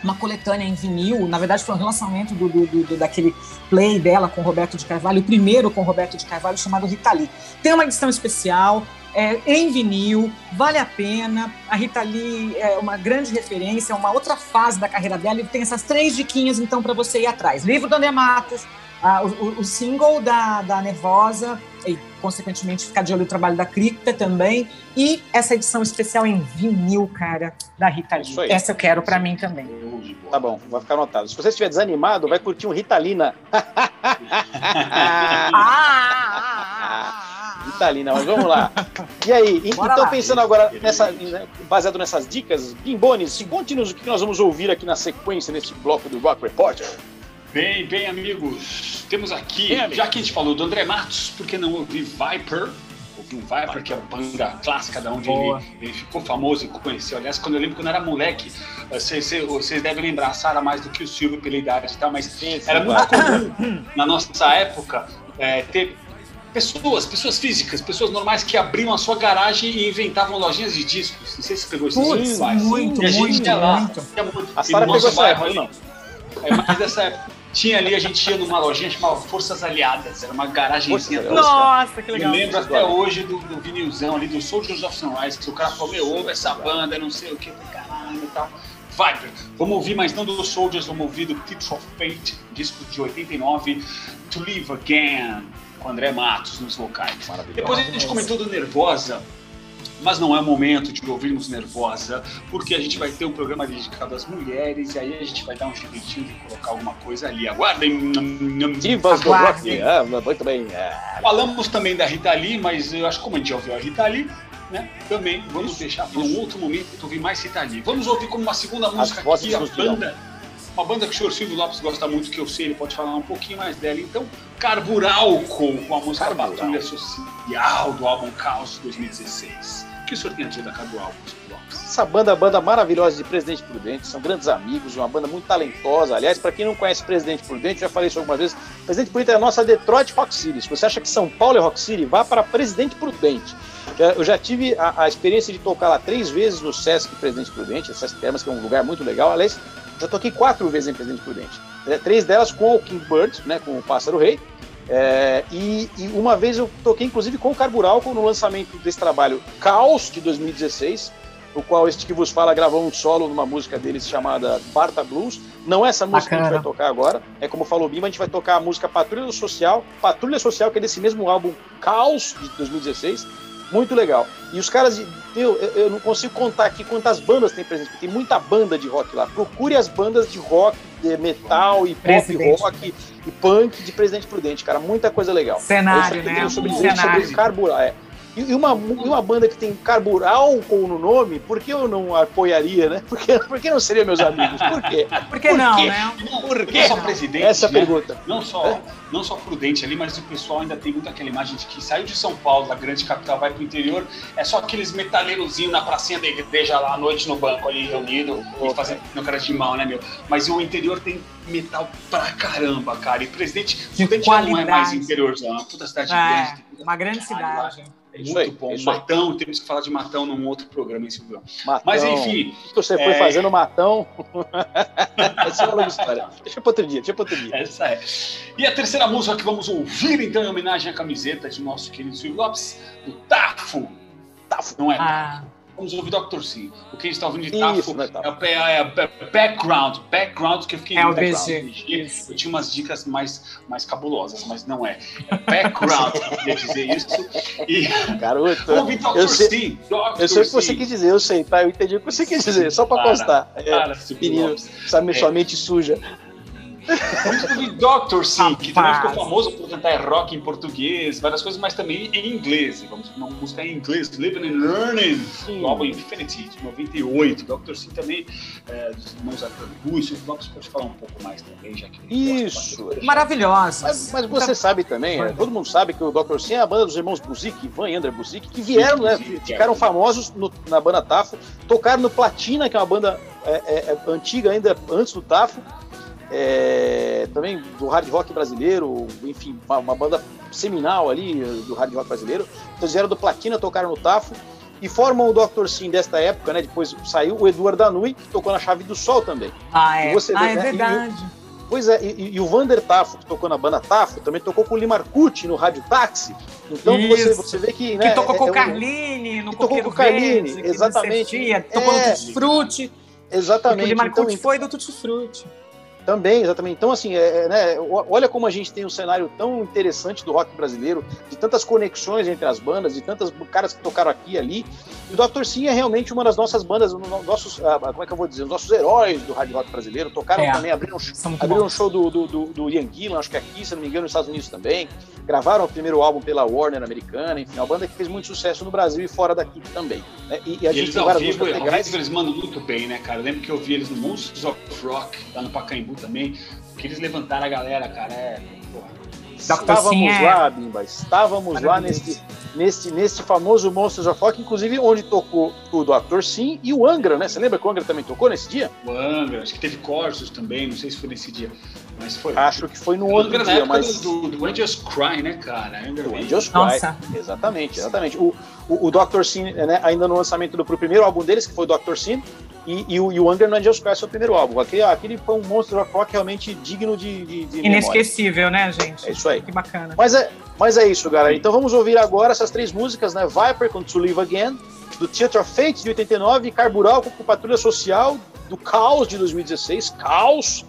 uma coletânea em vinil. Na verdade, foi um relançamento do, do- do- daquele play dela com Roberto de Carvalho, o primeiro com Roberto de Carvalho, chamado Rita Lee. Tem uma edição especial, é, em vinil, vale a pena. A Rita Lee é uma grande referência, é uma outra fase da carreira dela e tem essas três diquinhas então para você ir atrás. Livro do André Matos, ah, o, o, single da, da Nervosa, e consequentemente ficar de olho no trabalho da Cripta também, e essa edição especial em vinil, cara, da Rita Lee. Essa eu quero para mim também. Tá bom, vai ficar anotado. Se você estiver desanimado, vai curtir um Ritalina. [LAUGHS] ah, Ritalina, mas vamos lá. E aí, Bora então lá. pensando agora nessa, né, baseado nessas dicas, Bimbones, conte-nos o que nós vamos ouvir aqui na sequência nesse bloco do Rock Reporter. Bem, bem, amigos, temos aqui, bem, já que a gente falou do André Matos, por que não ouvir Viper? Ouvir um Viper, Viper. que é a banda clássica da onde ele, ele, ficou famoso e conheceu. Aliás, quando eu lembro quando eu era moleque, vocês, vocês devem lembrar a Sara mais do que o Silvio pela idade e tal, mas sim, sim, era muito comum na nossa época é, ter pessoas, pessoas físicas, pessoas normais que abriam a sua garagem e inventavam lojinhas de discos. Não sei se pegou isso. Muito, muito, e a gente muito, ia lá. Muito. A Sara pegou essa época, não. É mais dessa época. Tinha ali, a gente ia numa lojinha chamada Forças Aliadas, era uma garagenzinha tosca. Nossa, que legal. Eu lembro até hoje do, do vinilzão ali, do Soldiers of Sunrise, que o cara falou, meu, ouve essa banda, não sei o que, caralho e tal. Viper. Vamos ouvir, mas não do Soldiers, vamos ouvir do Tips of Fate, disco de 89, To Live Again, com André Matos nos vocais. Depois a gente comentou do Nervosa, mas não é momento de ouvirmos Nervosa, porque a gente vai ter um programa dedicado às mulheres e aí a gente vai dar um jeitinho de colocar alguma coisa ali. Aguardem! Divas do rock! Ah, muito bem! É. Falamos também da Rita Lee, mas eu acho que como a gente já ouviu a Rita Lee, né, também vamos isso, deixar para um outro momento ouvir mais Rita Lee. Vamos ouvir como uma segunda música aqui a banda. Uma banda que o senhor Silvio Lopes gosta muito, que eu sei, ele pode falar um pouquinho mais dela. Então, Carburalco, com a música Carbural. Patrulha Social do álbum Caos 2016 que o senhor tem a dizer da Alves? Essa banda, banda maravilhosa de Presidente Prudente, são grandes amigos, uma banda muito talentosa. Aliás, para quem não conhece Presidente Prudente, já falei isso algumas vezes, Presidente Prudente é a nossa Detroit Rock City. Se você acha que São Paulo é Rock City, vá para Presidente Prudente. Eu já tive a, a experiência de tocar lá três vezes no Sesc Presidente Prudente, essas termas, que é um lugar muito legal. Aliás, já toquei quatro vezes em Presidente Prudente. É, três delas com o King Bird, né, com o Pássaro Rei, é, e, e, uma vez eu toquei, inclusive, com o Carburalco no lançamento desse trabalho Caos, de 2016, no qual este que vos fala gravou um solo numa música deles chamada Barta Blues. Não é essa música Bacana. que a gente vai tocar agora, é como falou o Bima, a gente vai tocar a música Patrulha Social, Patrulha Social, que é desse mesmo álbum Caos, de 2016. Muito legal. E os caras, eu, eu não consigo contar aqui quantas bandas tem presente, porque tem muita banda de rock lá. Procure as bandas de rock, de metal e pop rock e punk de Presidente Prudente, cara. Muita coisa legal. Cenário, né? Sobre, um cenário. sobre carburar. É. E uma, uma banda que tem carburálcool no nome, por que eu não apoiaria, né? Por que, por que não seriam meus amigos? Por quê? Por que por não, quê? né? Por quê? Não só presidente, Essa né? pergunta. Não só, é? não só prudente ali, mas o pessoal ainda tem muito aquela imagem de que saiu de São Paulo, da grande capital, vai pro interior, é só aqueles metaleirozinhos na pracinha da igreja lá à noite no banco ali reunido e fazendo cara de mal, né, meu? Mas o interior tem metal pra caramba, cara. E presidente, Prudente já não é mais interiorzão, é uma puta cidade é, grande. Uma grande cidade. Lá. É muito aí, bom. Matão, aí. temos que falar de Matão num outro programa, hein, Silvio? Matão. Mas enfim. O que você é... foi fazendo Matão? [LAUGHS] Essa é uma história. Deixa pra outro dia, deixa pra outro dia. Essa é. E a terceira música que vamos ouvir, então, em homenagem à camiseta de nosso querido Silvio Lopes, do Tafo. Tafo, não é? Ah. Vamos ouvir Dr. Sim. O que a gente está ouvindo de Tafo é, é, é, background. Background que eu fiquei é o. Eu tinha umas dicas mais, mais cabulosas, mas não é. É background, eu queria dizer isso. E... Garoto, vamos ouvir Dr. Eu sei, Sim. Dr. Eu sei o que você quis dizer, eu sei, tá? Eu entendi o que você quis dizer, só para constar. É, cara, menino, sabe, é. sua mente suja. Vamos ouvir Doctor Sim, que também ficou famoso por cantar rock em português, várias coisas, mas também em inglês. Vamos uma música em inglês, Living and Learning, do álbum Infinity, de 98. Doctor Sim também, é, dos irmãos Arthur Russo. O Lopes pode falar um pouco mais também, já que Isso! Maravilhosa. Mas, mas, você tá... sabe também, é, todo mundo sabe que o Doctor Sim é a banda dos irmãos Buzik, Ivan e André Buzik, que vieram, né, ficaram famosos no, na banda Tafo, tocaram no Platina, que é uma banda é, é, é antiga ainda, antes do Tafo é, também do hard rock brasileiro, enfim, uma, uma, banda seminal ali do hard rock brasileiro. Então eles vieram do Platina, tocaram no Tafo e formam o Dr. Sim desta época, né? Depois saiu o Eduardo Danui, que tocou na Chave do Sol também. Ah, é, você, ah, é né, verdade. Pois é, e, e o Vander Tafo, que tocou na banda Tafo, também tocou com o Limarcucci no Rádio Táxi. Então você, você vê que. Né, Que tocou é- com é o um- Carline, no que tocou com o Carline, Verde, que exatamente. tocou É. no Tutti Frutti. Porque o Exatamente. Limarcucci Então, foi do Tutti Frutti. Também, exatamente. Então, assim, é, é, né, olha como a gente tem um cenário tão interessante do rock brasileiro, de tantas conexões entre as bandas, de tantas caras que tocaram aqui e ali. E o Dr. Sim é realmente uma das nossas bandas, um nossos, ah, como é que eu vou dizer, os nossos heróis do hard rock brasileiro. Tocaram É. também, abriram, abriram um show do, do, do, do Ian Gillan, acho que aqui, se não me engano, nos Estados Unidos também. Gravaram o primeiro álbum pela Warner americana, enfim, é uma banda que fez muito sucesso no Brasil e fora daqui também. né? E, e a E gente eles tem ao várias vivo, músicas ao legais. vivo eles mandam muito bem, né, cara? Eu lembro que eu vi eles no Monsters of Rock, lá no Pacaembu também, que eles levantaram a galera, cara. É. Porra. Estávamos Sim é lá, Bimba, estávamos lá maravilhoso. neste, neste, neste famoso Monsters of Rock, inclusive onde tocou o Dr. Sim e o Angra, né? Você lembra que o Angra também tocou nesse dia? O Angra, acho que teve Corsos também, não sei se foi nesse dia, mas foi. Acho que foi no O outro Angra dia, mas. do, do, do Angels Cry, né, cara? Angra Do. Angels Cry. Nossa. Exatamente, exatamente. O, o, o Dr. Sim, né, ainda no lançamento do pro primeiro álbum deles, que foi o Dr. Sim, e, e, o, e o Angra no Angels Cry, seu primeiro álbum. Aquele, aquele foi um Monsters of Rock realmente digno de, de, de memória. Inesquecível, né, gente? É isso aí. Que bacana. Mas é, mas é isso, galera. Então vamos ouvir agora essas três músicas, né? Viper com To Live Again, do Theatre of Fate de 89, Carbural com Patrulha Social, do Caos de 2016, Caos.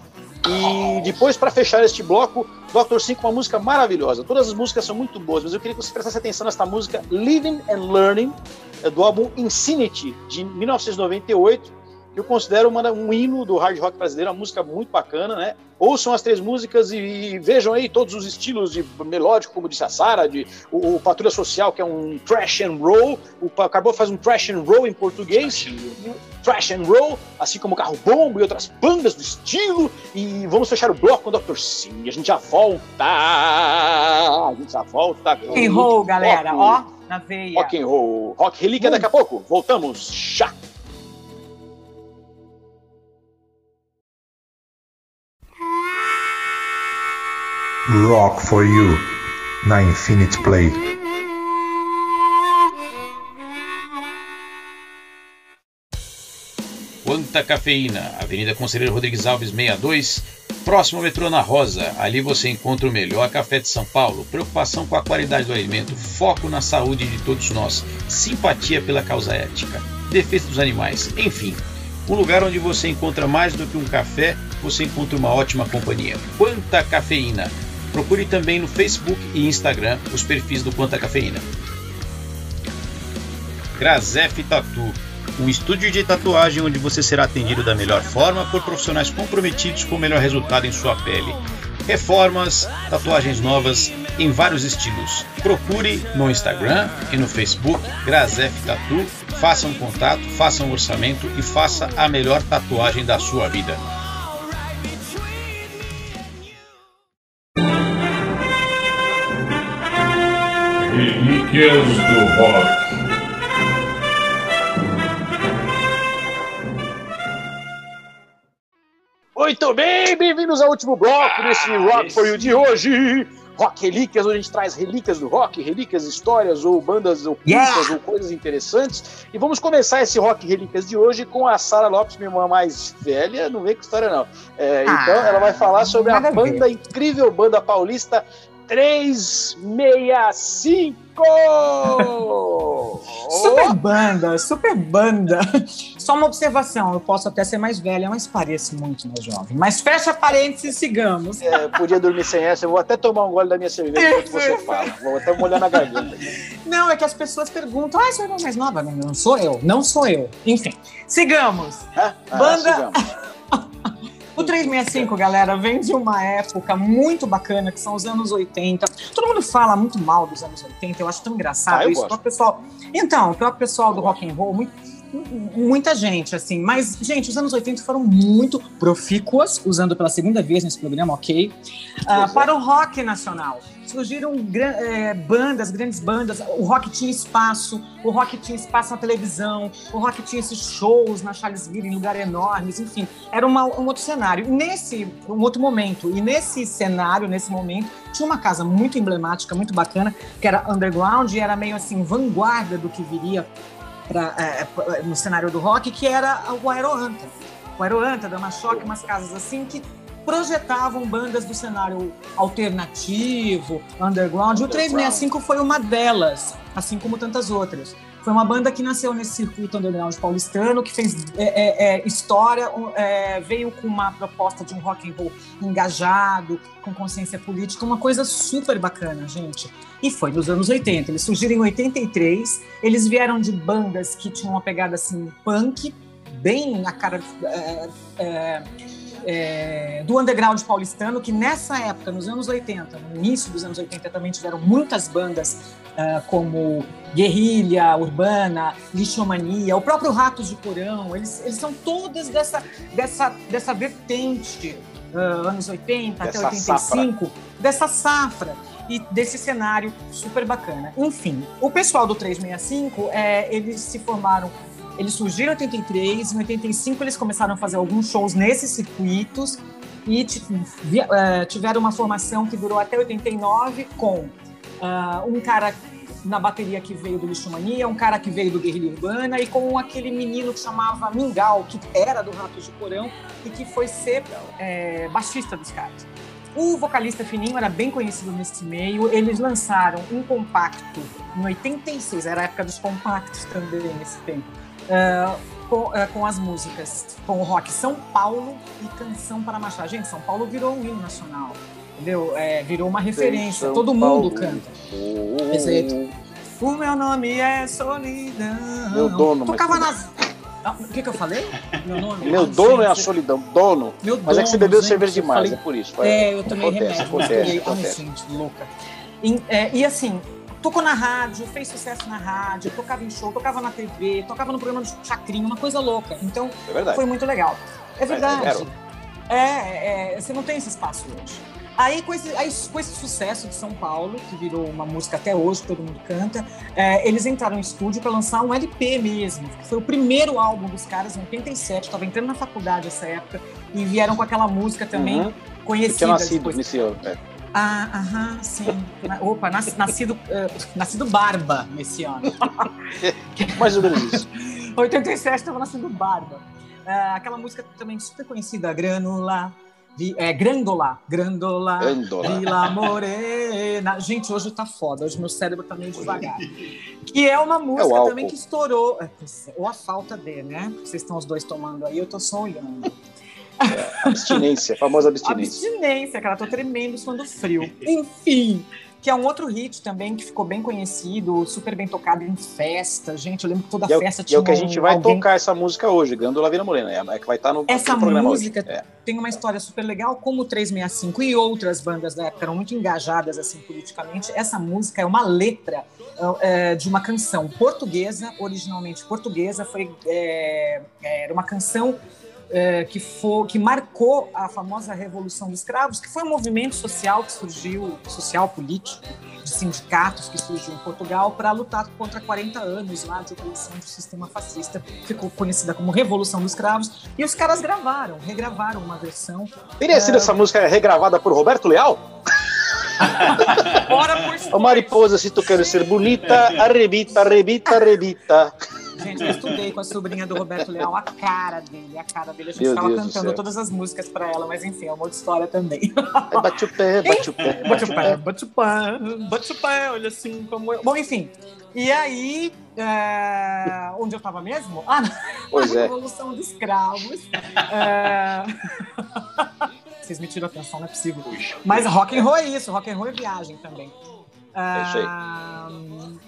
E depois, para fechar este bloco, Dr. Sim com uma música maravilhosa. Todas as músicas são muito boas, mas eu queria que você prestasse atenção nesta música Living and Learning, é do álbum Insanity, de 1998, que eu considero uma, um hino do hard rock brasileiro, uma música muito bacana, né? Ouçam as três músicas e, e vejam aí todos os estilos de melódico, como disse a Sara, de o, o Patrulha Social, que é um trash and roll, o Carbon faz um trash and roll em português, trash and roll, assim como Carro Bombo e outras bandas do estilo. E vamos fechar o bloco com o Dr. Sim. A gente já volta. A gente já volta. Rock and roll, galera. Rock. Ó, na veia. Rock and roll. Rock Relíquia daqui a pouco. Voltamos já. Rock for You, na Infinite Play. Quanta Cafeína, Avenida Conselheiro Rodrigues Alves 62, próximo ao metrô na Rosa. Ali você encontra o melhor café de São Paulo, preocupação com a qualidade do alimento, foco na saúde de todos nós, simpatia pela causa ética, defesa dos animais, enfim. Um lugar onde você encontra mais do que um café, você encontra uma ótima companhia. Quanta Cafeína. Procure também no Facebook e Instagram os perfis do Quanta Cafeína. Grazef Tatu, um estúdio de tatuagem onde você será atendido da melhor forma por profissionais comprometidos com o melhor resultado em sua pele. Reformas, tatuagens novas em vários estilos. Procure no Instagram e no Facebook Grazef Tatu, faça um contato, faça um orçamento e faça a melhor tatuagem da sua vida. Relíquias do Rock. Muito bem, bem-vindos ao último bloco desse Rock for You de hoje. Rock Relíquias, onde a gente traz relíquias do rock, relíquias, histórias ou bandas ocultas Yeah! ou coisas interessantes. E vamos começar esse Rock Relíquias de hoje com a Sara Lopes, minha irmã mais velha, não vem com história não. É, Ah, então ela vai falar sobre a banda, incrível banda paulista 365! [LAUGHS] Super banda, super banda. Só uma observação, eu posso até ser mais velha, mas pareço muito mais jovem. Mas fecha parênteses e sigamos. É, podia dormir sem essa, eu vou até tomar um gole da minha cerveja enquanto você fala. Vou até molhar na garganta. Não, é que as pessoas perguntam, ah, irmã é mais nova? Não, não sou eu, não sou eu. Enfim, sigamos. Ah, ah, Banda- sigamos. [LAUGHS] O 365, galera, vem de uma época muito bacana, que são os anos 80. Todo mundo fala muito mal dos anos 80, eu acho tão engraçado Ah, isso. gosto. O pessoal... Então, o próprio pessoal do rock and roll, muito- muita gente, assim. Mas, gente, os anos 80 foram muito profícuas, usando pela segunda vez nesse programa, ok? É. para o rock nacional. Surgiram eh, bandas, grandes bandas. O rock tinha espaço, o rock tinha espaço na televisão, o rock tinha esses shows na Charlesville, em lugares enormes, enfim. Era uma- um outro cenário. Nesse, um outro momento. E nesse cenário, nesse momento, tinha uma casa muito emblemática, muito bacana, que era underground e era meio assim, vanguarda do que viria pra, eh, pra- no cenário do rock, que era o Aeroanta. O Aeroanta, Dama Choque, umas casas assim que projetavam bandas do cenário alternativo, underground. O 365 foi uma delas, assim como tantas outras. Foi uma banda que nasceu nesse circuito underground paulistano, que fez é, é, é, história, é, veio com uma proposta de um rock and roll engajado, com consciência política, uma coisa super bacana, gente. E foi nos anos 80. Eles surgiram em 83. Eles vieram de bandas que tinham uma pegada assim punk, bem na cara é, do underground paulistano, que nessa época, nos anos 80, no início dos anos 80, também tiveram muitas bandas uh, como Guerrilha Urbana, Lixomania, o próprio Ratos de Porão, eles, eles são todas dessa, dessa, dessa vertente, uh, anos 80 dessa até 85, safra. dessa safra e desse cenário super bacana. Enfim, o pessoal do 365, é, eles se formaram eles surgiram em 83, em 85 eles começaram a fazer alguns shows nesses circuitos e é, tiveram uma formação que durou até 89 com uh, um cara na bateria que veio do Lixomania, um cara que veio do Guerrilha Urbana e com aquele menino que chamava Mingau, que era do Ratos de Porão e que foi ser é, baixista dos caras. O vocalista Fininho era bem conhecido nesse meio. Eles lançaram um compacto em 86, era a época dos compactos também nesse tempo uh, com, uh, com, as músicas, com o rock São Paulo e Canção para Machar. Gente, São Paulo virou um hino nacional, entendeu? É, virou uma referência, todo mundo canta. Oh. O meu nome é Solidão. Meu dono. Tocava nas... Ah, o que, que eu falei? Meu nome? Meu dono é a solidão, dono. Meu mas dono, é que você bebeu gente, cerveja demais, falei... é por isso. É, eu tomei acontece, remédio. Acontece, acontece. Ai, gente, louca. E, é, e assim, tocou na rádio, fez sucesso na rádio, tocava em show, tocava na TV, tocava no programa de Chacrinho, uma coisa louca. Então, é foi muito legal. É verdade. É, é, é, você não tem esse espaço hoje. Aí com, esse, aí, com esse sucesso de São Paulo, que virou uma música até hoje, todo mundo canta, é, eles entraram em estúdio para lançar um LP mesmo, que foi o primeiro álbum dos caras em 87, estava entrando na faculdade essa época, e vieram com aquela música também uhum. conhecida. Eu tinha nascido depois. nesse ano, é. Ah, aham, sim. Opa, nascido, uh, nascido barba nesse ano. [LAUGHS] Mais ou menos isso. 87 estava nascendo barba. Uh, aquela música também super conhecida, Granula. Vi, é, Grandola, Grandola, Grandola, Vila Morena. Gente, hoje tá foda, hoje meu cérebro tá meio devagar. Que é uma música é também que estourou. É, ou a falta de, né? Vocês estão os dois tomando aí, eu tô só olhando. É, abstinência, famosa abstinência. Abstinência, cara, tô tremendo suando frio. [LAUGHS] Enfim, que é um outro hit também que ficou bem conhecido, super bem tocado em festa. Gente, eu lembro que toda e festa é, tinha. E é o que a gente vai alguém... tocar essa música hoje, Gândola Vila Morena. É, é que vai estar tá no, essa no programa música hoje. É. tem uma história super legal, como o 365 e outras bandas da época eram muito engajadas assim politicamente. Essa música é uma letra é, de uma canção portuguesa, originalmente portuguesa, foi é, era uma canção é, que, for, que marcou a famosa Revolução dos Escravos, que foi um movimento social que surgiu, social político, de sindicatos que surgiu em Portugal para lutar contra 40 anos lá de oposição do sistema fascista, ficou conhecida como Revolução dos Escravos, e os caras gravaram, regravaram uma versão. Teria sido é... essa música regravada por Roberto Leal? Ora por [LAUGHS] A mariposa, se tu queres ser bonita, arrebita, arrebita, arrebita. [LAUGHS] Gente, eu estudei com a sobrinha do Roberto Leal, a cara dele, a cara dele. A gente estava cantando todas as músicas para ela, mas enfim, é uma outra história também. Bate o pé, bate o pé. Bate o pé, bate o pé, bate o pé, olha assim como eu. Bom, enfim. E aí, é... onde eu estava mesmo? Ah, pois é. Revolução dos Escravos. É... Vocês me tiram atenção, não é possível. Mas rock and roll é isso, rock and roll é viagem também. Isso aí.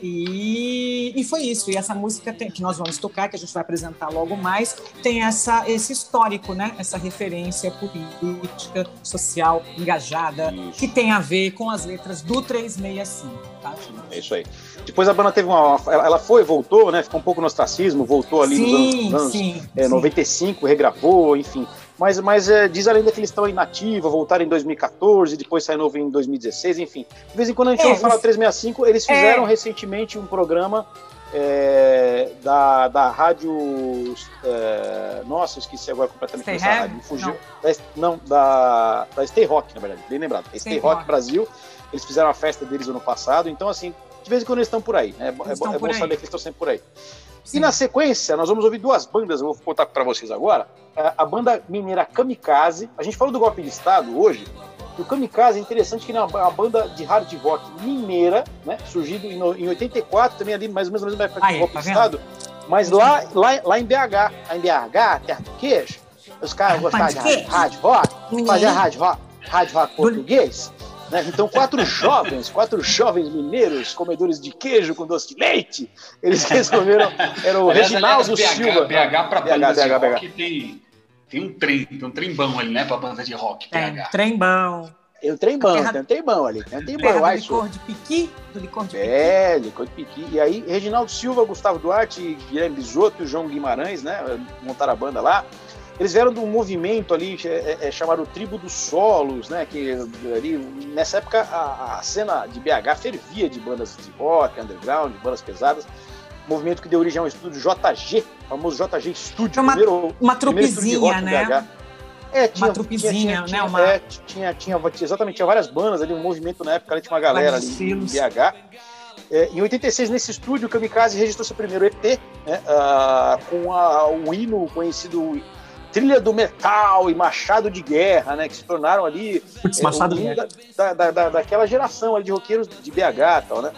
e, e foi isso. E essa música tem, que nós vamos tocar, que a gente vai apresentar logo mais, tem essa, esse histórico, né? Essa referência política, social, engajada, isso. que tem a ver com as letras do 365. Tá, é isso aí. Depois a banda teve uma. Ela foi, voltou, né? Ficou um pouco no ostracismo, voltou ali sim, nos anos, sim, é, sim. 95, regravou, enfim. Mas, mas é, diz a lenda que eles estão inativos, voltaram em 2014, depois sai novo em 2016, enfim. De vez em quando a gente é, ouve falar do 365, eles fizeram é. recentemente um programa é, da, da rádio. É, nossa, esqueci agora completamente essa rádio. Fugiu. Não, não da, da Stay Rock, na verdade, bem lembrado. Stay, Stay Rock, Rock Brasil. Eles fizeram a festa deles ano passado, então assim, de vez em quando eles estão por aí, né? É, é bom, é bom saber que eles estão sempre por aí. E na sequência, nós vamos ouvir duas bandas, eu vou contar para vocês agora. A, a banda mineira Kamikaze. A gente falou do golpe de Estado hoje. E o Kamikaze é interessante que é uma banda de hard rock mineira, né? Surgido em, em 84, também ali mais ou menos na mesma época o golpe tá de Estado. Mas lá, lá, lá em BH, em BH, terra do queijo, os caras gostavam de hard, rock, faziam hard rock, hard rock português. Né? Então, quatro [LAUGHS] jovens, quatro jovens mineiros, comedores de queijo com doce de leite, eles resolveram. Era o Aliás, Reginaldo aliás, BH, Silva. BH pra BH, bandas de BH, rock tem, tem um trem, tem um trembão ali, né, pra banda de rock, Tem, BH. trembão. Tem um trembão, Terra- tem um trembão ali. Tem um trembão, do acho. licor de piqui, do licor de piqui. É, licor de piqui. E aí, Reginaldo Silva, Gustavo Duarte, Guilherme Bisotto e João Guimarães, né? Montaram a banda lá. Eles vieram de um movimento ali é, é, é, chamado Tribo dos Solos, né? Que ali, nessa época a, a cena de BH fervia de bandas de rock, underground, de bandas pesadas. Movimento que deu origem ao estúdio JG, famoso JG Studio. Uma- primeiro, Uma trupezinha, né? É, tinha, trupezinha, tinha, né, tinha, uma- é, tinha, tinha, exatamente, tinha várias bandas ali, um movimento na época, ali tinha uma galera ali em. BH. É, em 86, nesse estúdio, o Kamikaze registrou seu primeiro EP, né, ah, com a- o hino conhecido Trilha do Metal e Machado de Guerra, né, que se tornaram ali Putz, é, Machado Guerra. da, da, da- daquela geração ali de roqueiros de BH e tal, né.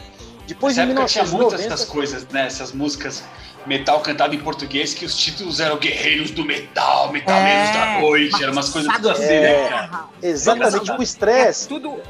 Depois, Nessa em época tinha muitas 1990... essas coisas, né? Essas músicas metal cantado em português que os títulos eram Guerreiros do Metal, Metaleiros É, da Noite, eram umas coisas Machado assim, É. né, cara? Exatamente, tipo É estresse. tudo,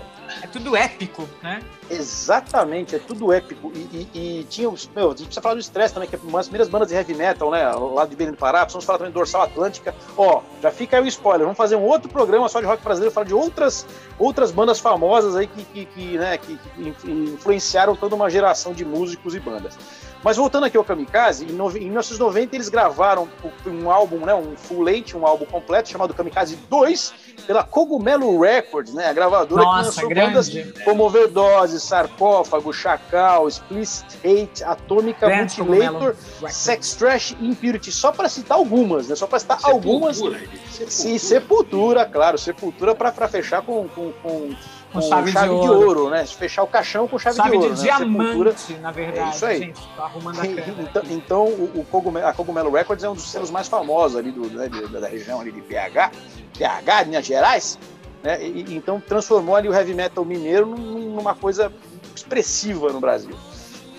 é tudo épico, né? Exatamente, é tudo épico. E, e- e tinha os. Meu, a gente precisa falar do Stress também, que é uma das primeiras bandas de heavy metal, né? Lá de Belém do Pará. Precisamos falar também do Dorsal Atlântica. Ó, já fica aí o spoiler. Vamos fazer um outro programa só de rock brasileiro, falar de outras, outras bandas famosas aí que, que, que, né, que, que in- influenciaram toda uma geração de músicos e bandas. Mas voltando aqui ao Kamikaze, em, em 1990 eles gravaram um álbum, né, um full length, um álbum completo chamado Kamikaze 2, pela Cogumelo Records, né, a gravadora que Nossa, lançou bandas grande. como Overdose, Sarcófago, Chacal, Explicit Hate, Atômica, Grande Cogumelo. Sex Trash e Impurity, só para citar algumas, né? Só para citar algumas. Sepultura, Sim, Sepultura, claro, Sepultura para fechar com, com, com, Com chave de ouro. né? Fechar o caixão com chave, Chave de de, ouro, né? Sepultura. diamante, na verdade. É isso aí. Gente, arrumando a câmera. Então, então o, Cogumelo, a Cogumelo Records é um dos selos mais famosos ali do, né, de- da região ali de BH, BH, Minas Gerais, né? E, então transformou ali o heavy metal mineiro num- numa coisa expressiva no Brasil.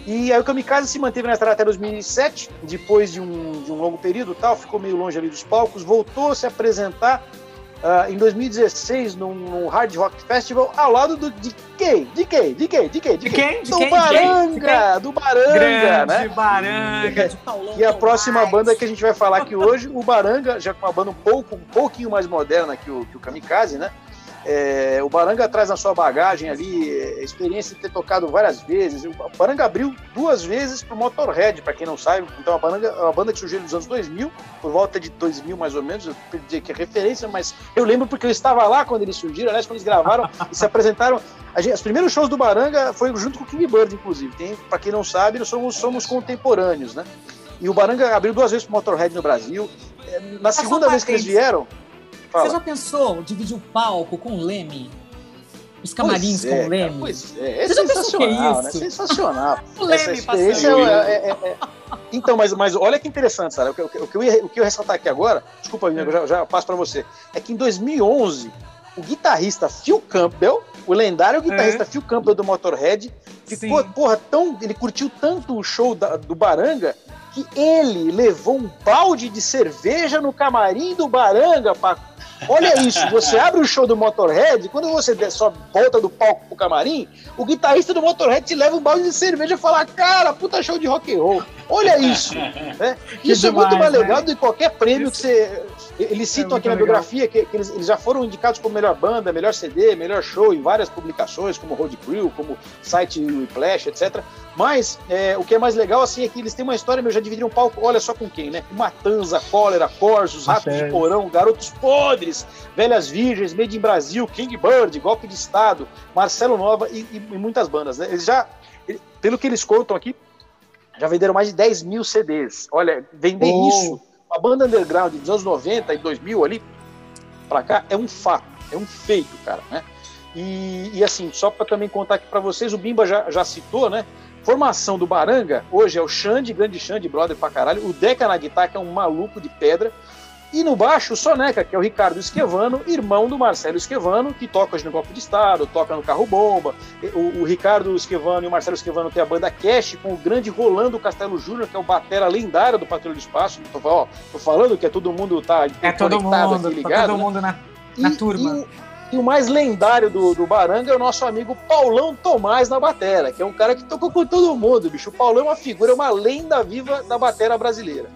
E aí o Kamikaze se manteve na estrada até 2007, depois de um, de um longo período tal, ficou meio longe ali dos palcos, voltou a se apresentar ah, em 2016 num, num Hard Rock Festival ao lado do, de quem? De quem? De quem? De quem? De quem? Do Baranga! Do Baranga, Grande né? Baranga, de Paulão E a próxima Tomás. banda que a gente vai falar aqui hoje, o Baranga, já com uma banda um pouco, um pouquinho mais moderna que o, que o Kamikaze, né? É, o Baranga traz na sua bagagem ali é, a experiência de ter tocado várias vezes. O Baranga abriu duas vezes pro Motorhead, para quem não sabe. Então a Baranga é uma banda que surgiu nos anos 2000, por volta de 2000 mais ou menos. Eu perdi aqui a referência, mas eu lembro porque eu estava lá quando eles surgiram, aliás, quando eles gravaram e se apresentaram. A gente- os primeiros shows do Baranga foi junto com o King Bird, inclusive. Para quem não sabe, nós somos, somos contemporâneos, né? E o Baranga abriu duas vezes pro Motorhead no Brasil. É, Na segunda vez que eles patente. Vieram. Você Fala. já pensou dividir o palco com o Leme? Os camarins é, com o cara, Leme? Pois é, é Você é sensacional, né? Sensacional. [LAUGHS] O Leme passando. é, é- é- é- Então, mas, mas olha que interessante, Sara. O que, o que eu ia, o que eu ia ressaltar aqui agora, desculpa, eu já, já passo para você, é que em 2011, o guitarrista Phil Campbell, o lendário guitarrista Phil Campbell do Motorhead, ficou, Sim. porra, tão. Ele curtiu tanto o show da- do Baranga que ele levou um balde de cerveja no camarim do Baranga pra Olha isso, você abre o show do Motorhead, quando você só volta do palco pro camarim, o guitarrista do Motorhead te leva um balde de cerveja e fala, cara, puta show de rock and roll. Olha isso. né? Isso é demais, muito mais né? legal do que qualquer prêmio que você. Eles citam É aqui na legal. biografia que, que eles, eles já foram indicados como melhor banda, melhor CD, melhor show em várias publicações, como Road Crew, como site Whiplash, etc. Mas é, o que é mais legal assim é que eles têm uma história, meu, já dividiram um palco, olha só com quem, né? Matanza, Cólera, Corsos, Ratos de. Porão, Garotos Podres, Velhas Virgens, Made in Brasil, King Bird, Golpe de Estado, Marcelo Nova e, e- e muitas bandas, né? Eles já, pelo que eles contam aqui, já venderam mais de 10 mil CDs. Olha, vender Oh. isso, uma banda underground dos anos 90 e 2000 ali, pra cá, é um fato, é um feito, cara, né? E, e assim, só para também contar aqui para vocês, o Bimba já, já citou, né? Formação do Baranga, hoje é o Xande, grande Xande, brother pra caralho, o Deca na guitarra, que é um maluco de pedra, e no baixo, o Soneca, que é o Ricardo Esquevano, irmão do Marcelo Esquevano, que toca hoje no Golpe de Estado, toca no Carro Bomba. O, o Ricardo Esquevano e o Marcelo Esquevano têm a banda Cash, com o grande Rolando Castelo Júnior, que é o batera lendário do Patrulho do Espaço. Tô, ó, tô falando que é todo mundo tá É todo mundo, aqui, ligado, tá todo né? mundo na, na e, turma. E, e, o mais lendário do, do Baranga é o nosso amigo Paulão Tomás na batera, que é um cara que tocou com todo mundo, bicho. O Paulão é uma figura, é uma lenda viva da batera brasileira.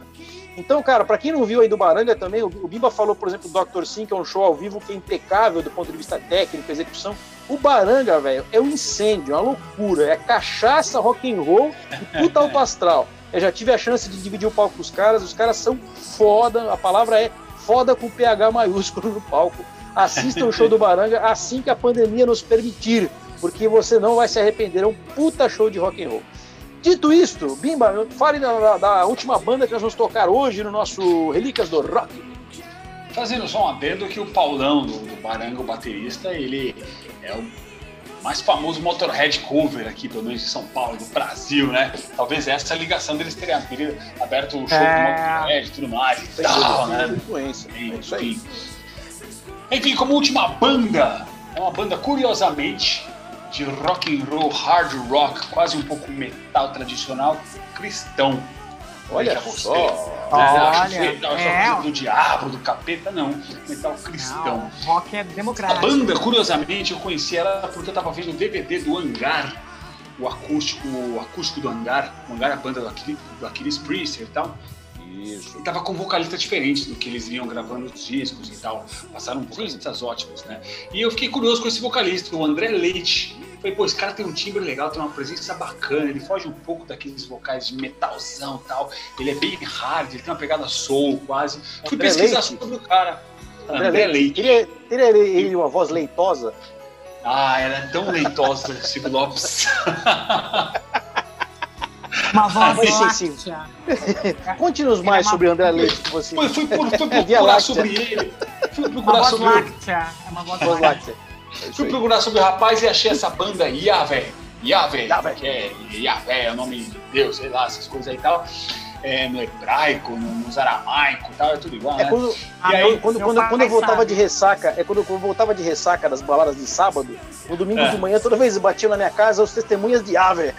Então, cara, para quem não viu aí do Baranga também, o Bimba falou, por exemplo, do Dr. Sim, que é um show ao vivo que é impecável do ponto de vista técnico, execução. O Baranga, velho, é um incêndio, é uma loucura. É cachaça, rock and roll e puta alto astral. Eu já tive a chance de dividir o palco com os caras, os caras são foda, a palavra é foda com PH maiúsculo no palco. Assista o show do Baranga assim que a pandemia nos permitir, porque você não vai se arrepender. É um puta show de rock and roll. Dito isto, Bimba, fale da, da, última banda que nós vamos tocar hoje no nosso Relíquias do Rock. Fazendo só um adendo que o Paulão, do, do Baranga, o baterista, ele é o mais famoso Motorhead cover aqui, pelo menos em São Paulo, do Brasil, né? Talvez essa ligação deles tenha aberto o show é... do Motorhead e tudo mais e tal, né? Influência. Enfim. É Enfim, como última banda, é uma banda curiosamente de rock and roll, hard rock, quase um pouco metal tradicional cristão. Olha só! Olha, é, do diabo, do capeta, não. Metal cristão. Não, rock é democrático. A banda, curiosamente, eu conheci ela porque eu tava vendo o DVD do Hangar, o acústico, o acústico do Hangar, o Hangar é a banda do Aquiles, do Aquiles Priester e tal. Isso. E tava com vocalistas diferentes do que eles vinham gravando os discos e tal. Passaram vocalistas ótimos, né? E eu fiquei curioso com esse vocalista, o André Leite. Falei, pô, esse cara tem um timbre legal, tem uma presença bacana, ele foge um pouco daqueles vocais de metalzão e tal. Ele é bem hard, ele tem uma pegada soul quase. Fui André pesquisar Leite. sobre o cara. André, André Leite. Leite. Teria, teria ele uma voz leitosa? Ah, ela é tão leitosa, [LAUGHS] Silvio Lopes. [LAUGHS] Uma voz láctea. [LAUGHS] Conte-nos mais sobre André Leite que você. Fui, fui, fui, fui procurar sobre ele. Fui procurar uma sobre láctea. É uma voz, voz láctea. Fui procurar sobre o rapaz e achei essa banda Yahvé. Yahvé, que é Yahvé, é o nome de Deus, sei lá, essas coisas aí e tal. É, no hebraico, no, nos aramaico e tal, é tudo igual, é né? Quando, e aí, quando, quando, quando eu voltava sabe. de ressaca, é quando eu voltava de ressaca das baladas de sábado, no domingo é. de manhã, toda vez batiam na minha casa os testemunhas de Yahvé.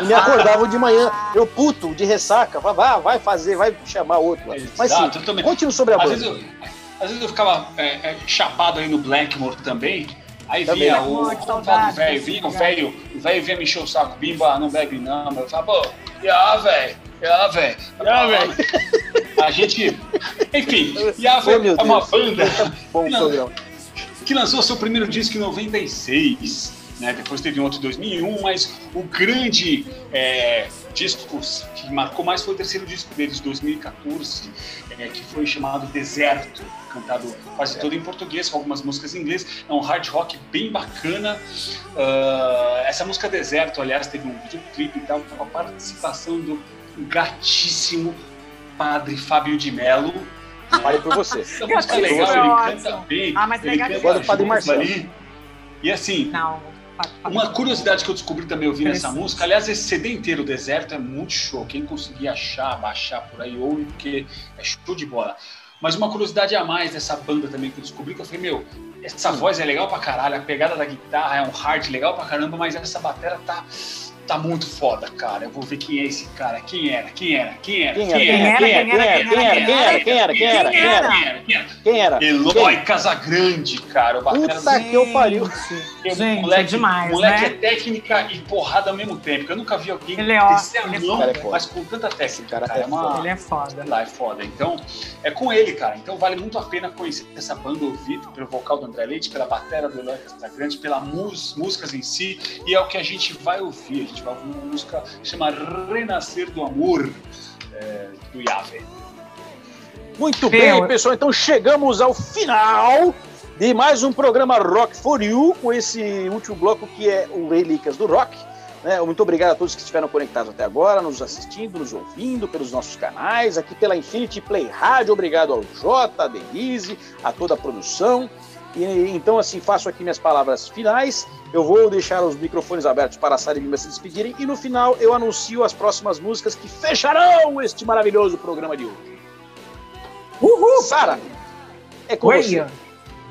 e me acordavam de manhã, eu puto, de ressaca, vai, vai fazer, vai chamar outro. Mas sim, conte-nos sobre a às banda. Vezes eu, às vezes eu ficava é, é, chapado aí no Blackmore também, aí também. vinha o, o velho, vinha o velho, o velho vinha me encher o saco, bimba, não bebe não, eu falava, pô, ah, velho, ah, velho, ah, velho. A gente, enfim, Yahvé oh, é uma banda Bom que, que lançou seu primeiro disco em 96, né? Depois teve um outro em 2001, mas o grande é, disco que marcou mais foi o terceiro disco deles, 2014, é, que foi chamado Deserto, cantado quase todo em português, com algumas músicas em inglês. É um hard rock bem bacana. Uh, essa música Deserto, aliás, teve um videoclipe e tal, com a participação do gatíssimo Padre Fábio de Mello. Fale por você. Essa música é legal, ele canta bem. Ah, mas ele canta o Padre Marcelo. Ali. E assim, Não uma curiosidade que eu descobri também ouvindo essa música, aliás, esse CD inteiro, Deserto, é muito show. Quem conseguir achar, baixar por aí, ouve, porque é show de bola. Mas uma curiosidade a mais dessa banda também que eu descobri, que eu falei, meu, essa voz é legal pra caralho, a pegada da guitarra é um hard legal pra caramba, mas essa bateria tá tá muito foda, cara. Eu vou ver quem é esse cara. Quem era? Quem era? Quem era? Quem era? Quem era? Quem era? Quem era? Quem era? Quem era? Quem era? Quem era? Quem era? Eloy Casagrande, cara. O Puta que eu pariu. Gente, moleque, demais, moleque né? é técnica e porrada ao mesmo tempo. Eu nunca vi alguém ele é, descer a mão, mas com tanta técnica. Cara, é uma... Ele é foda. Lá é foda. Então, é com ele, cara. Então vale muito a pena conhecer essa banda, ouvir pelo vocal do André Leite, pela bateria do Eloy Casagrande, pelas músicas em si. E é o que a gente vai ouvir. A gente vai ouvir uma música música chama Renascer do Amor, é, do Yahvé. Muito bem, pessoal. Então chegamos ao final de mais um programa Rock for You, com esse último bloco que é o Relíquias do Rock. Né? Muito obrigado a todos que estiveram conectados até agora, nos assistindo, nos ouvindo pelos nossos canais, aqui pela Infinity Play Rádio. Obrigado ao Jota, a Denise, a toda a produção. E, então, assim, faço aqui minhas palavras finais. Eu vou deixar os microfones abertos para a Sara e Bimba se despedirem. E no final eu anuncio as próximas músicas que fecharão este maravilhoso programa de hoje. Uhul! Sara, é com Oi, você.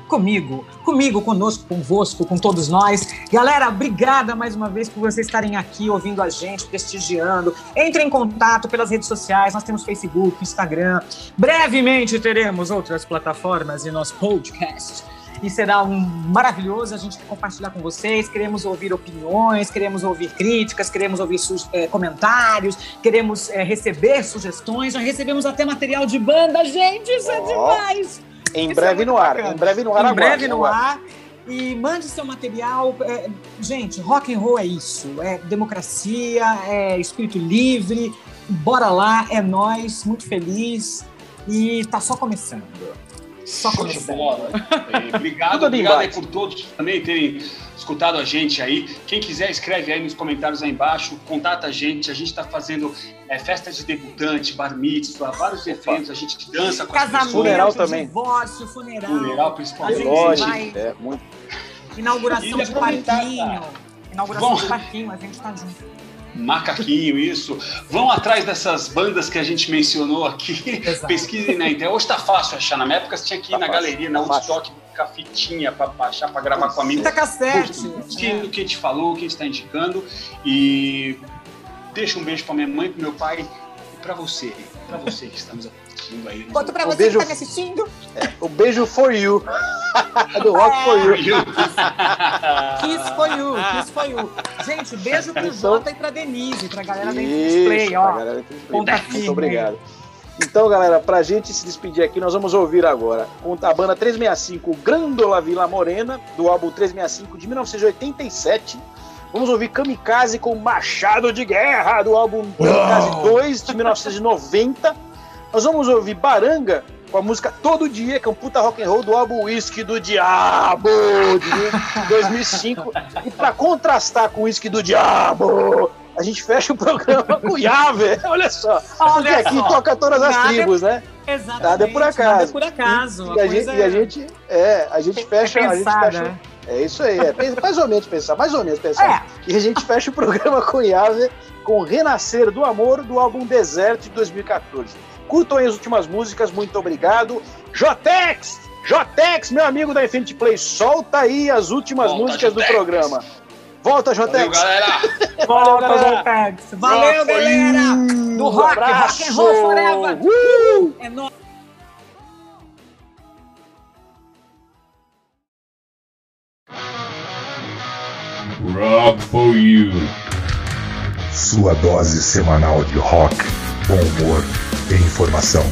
comigo, comigo, conosco, convosco, com todos nós. Galera, obrigada mais uma vez por vocês estarem aqui ouvindo a gente, prestigiando. Entre em contato pelas redes sociais, nós temos Facebook, Instagram. Brevemente teremos outras plataformas e nosso podcast. E será um maravilhoso a gente compartilhar com vocês. Queremos ouvir opiniões, queremos ouvir críticas, queremos ouvir eh, comentários, queremos eh, receber sugestões. Já recebemos até material de banda, gente, isso é Ó, demais! Em Isso breve é no muito ar. bacana. Em breve no ar em agora. breve no ar. E mande seu material. é, gente, rock and roll é isso. É democracia, é espírito livre. Bora lá, é nós, muito feliz. E tá só começando. Só Show de começando. bola. É, [LAUGHS] obrigado, obrigado aí por todos também terem escutado a gente aí. Quem quiser, escreve aí nos comentários aí embaixo, contata a gente. A gente está fazendo é, festa de debutante, bar mitzvah, vários eventos. A gente dança com as Casamento, pessoas. Funeral também. divórcio, funeral. Funeral, A principalmente. gente Lógico, vai- é muito. Inauguração de parquinho. Inauguração Bom. de parquinho, a gente tá junto. Macaquinho, isso. Vão atrás dessas bandas que a gente mencionou aqui. Exato. Pesquisem na internet. Hoje tá fácil achar. Na minha época você tinha que ir Tá na fácil, galeria, tá na. Woodstock, buscar fitinha pra baixar, pra gravar com amigo. Fita cassete. O que, o que a gente falou, o que a gente está indicando. E deixa um beijo pra minha mãe, pro meu pai e pra você. Pra você que está nos assistindo aí. Conta pra Um você beijo. que tá me assistindo. O beijo for you. [LAUGHS] Do Rock for you. Kiss for you, kiss for you. Gente, beijo pro Então- Jota e pra Denise, pra galera da Isso, Display, pra ó. galera da Display. Muito firme. obrigado. Então, galera, pra gente se despedir aqui, nós vamos ouvir agora a banda 365 Grandola Vila Morena, do álbum 365 de 1987. Vamos ouvir Kamikaze com Machado de Guerra, do álbum Kamikaze 2 de 1990. Nós vamos ouvir Baranga com a música Todo Dia, que é um puta rock and roll do álbum Whisky do Diabo de [LAUGHS] 2005. E pra contrastar com o Whisky do Diabo, a gente fecha o programa com [LAUGHS] Yahvé. Olha só. Porque Olha aqui só. toca todas as Nada- tribos, né? Exatamente. Nada é por acaso. Nada é por acaso. E, a gente, e a gente, é, a gente fecha, é a gente fecha. né? É isso aí, é mais ou menos pensar, mais ou menos pensar. É, E a gente fecha o programa com Yahvé, com Renascer do Amor, do álbum Deserto de 2014. Curtam aí as últimas músicas, muito obrigado. Jotex! Jotex, meu amigo da Infinity Play, solta aí as últimas Volta, músicas do Jotex. programa. Volta, Valeu, Jotex! galera! [LAUGHS] volta, galera. Jotex. Valeu, Rock galera. you! Do rock, Abraço! rock and roll forever. Uh! É nóis. Rock for you. Sua dose semanal de rock, bom humor e informação.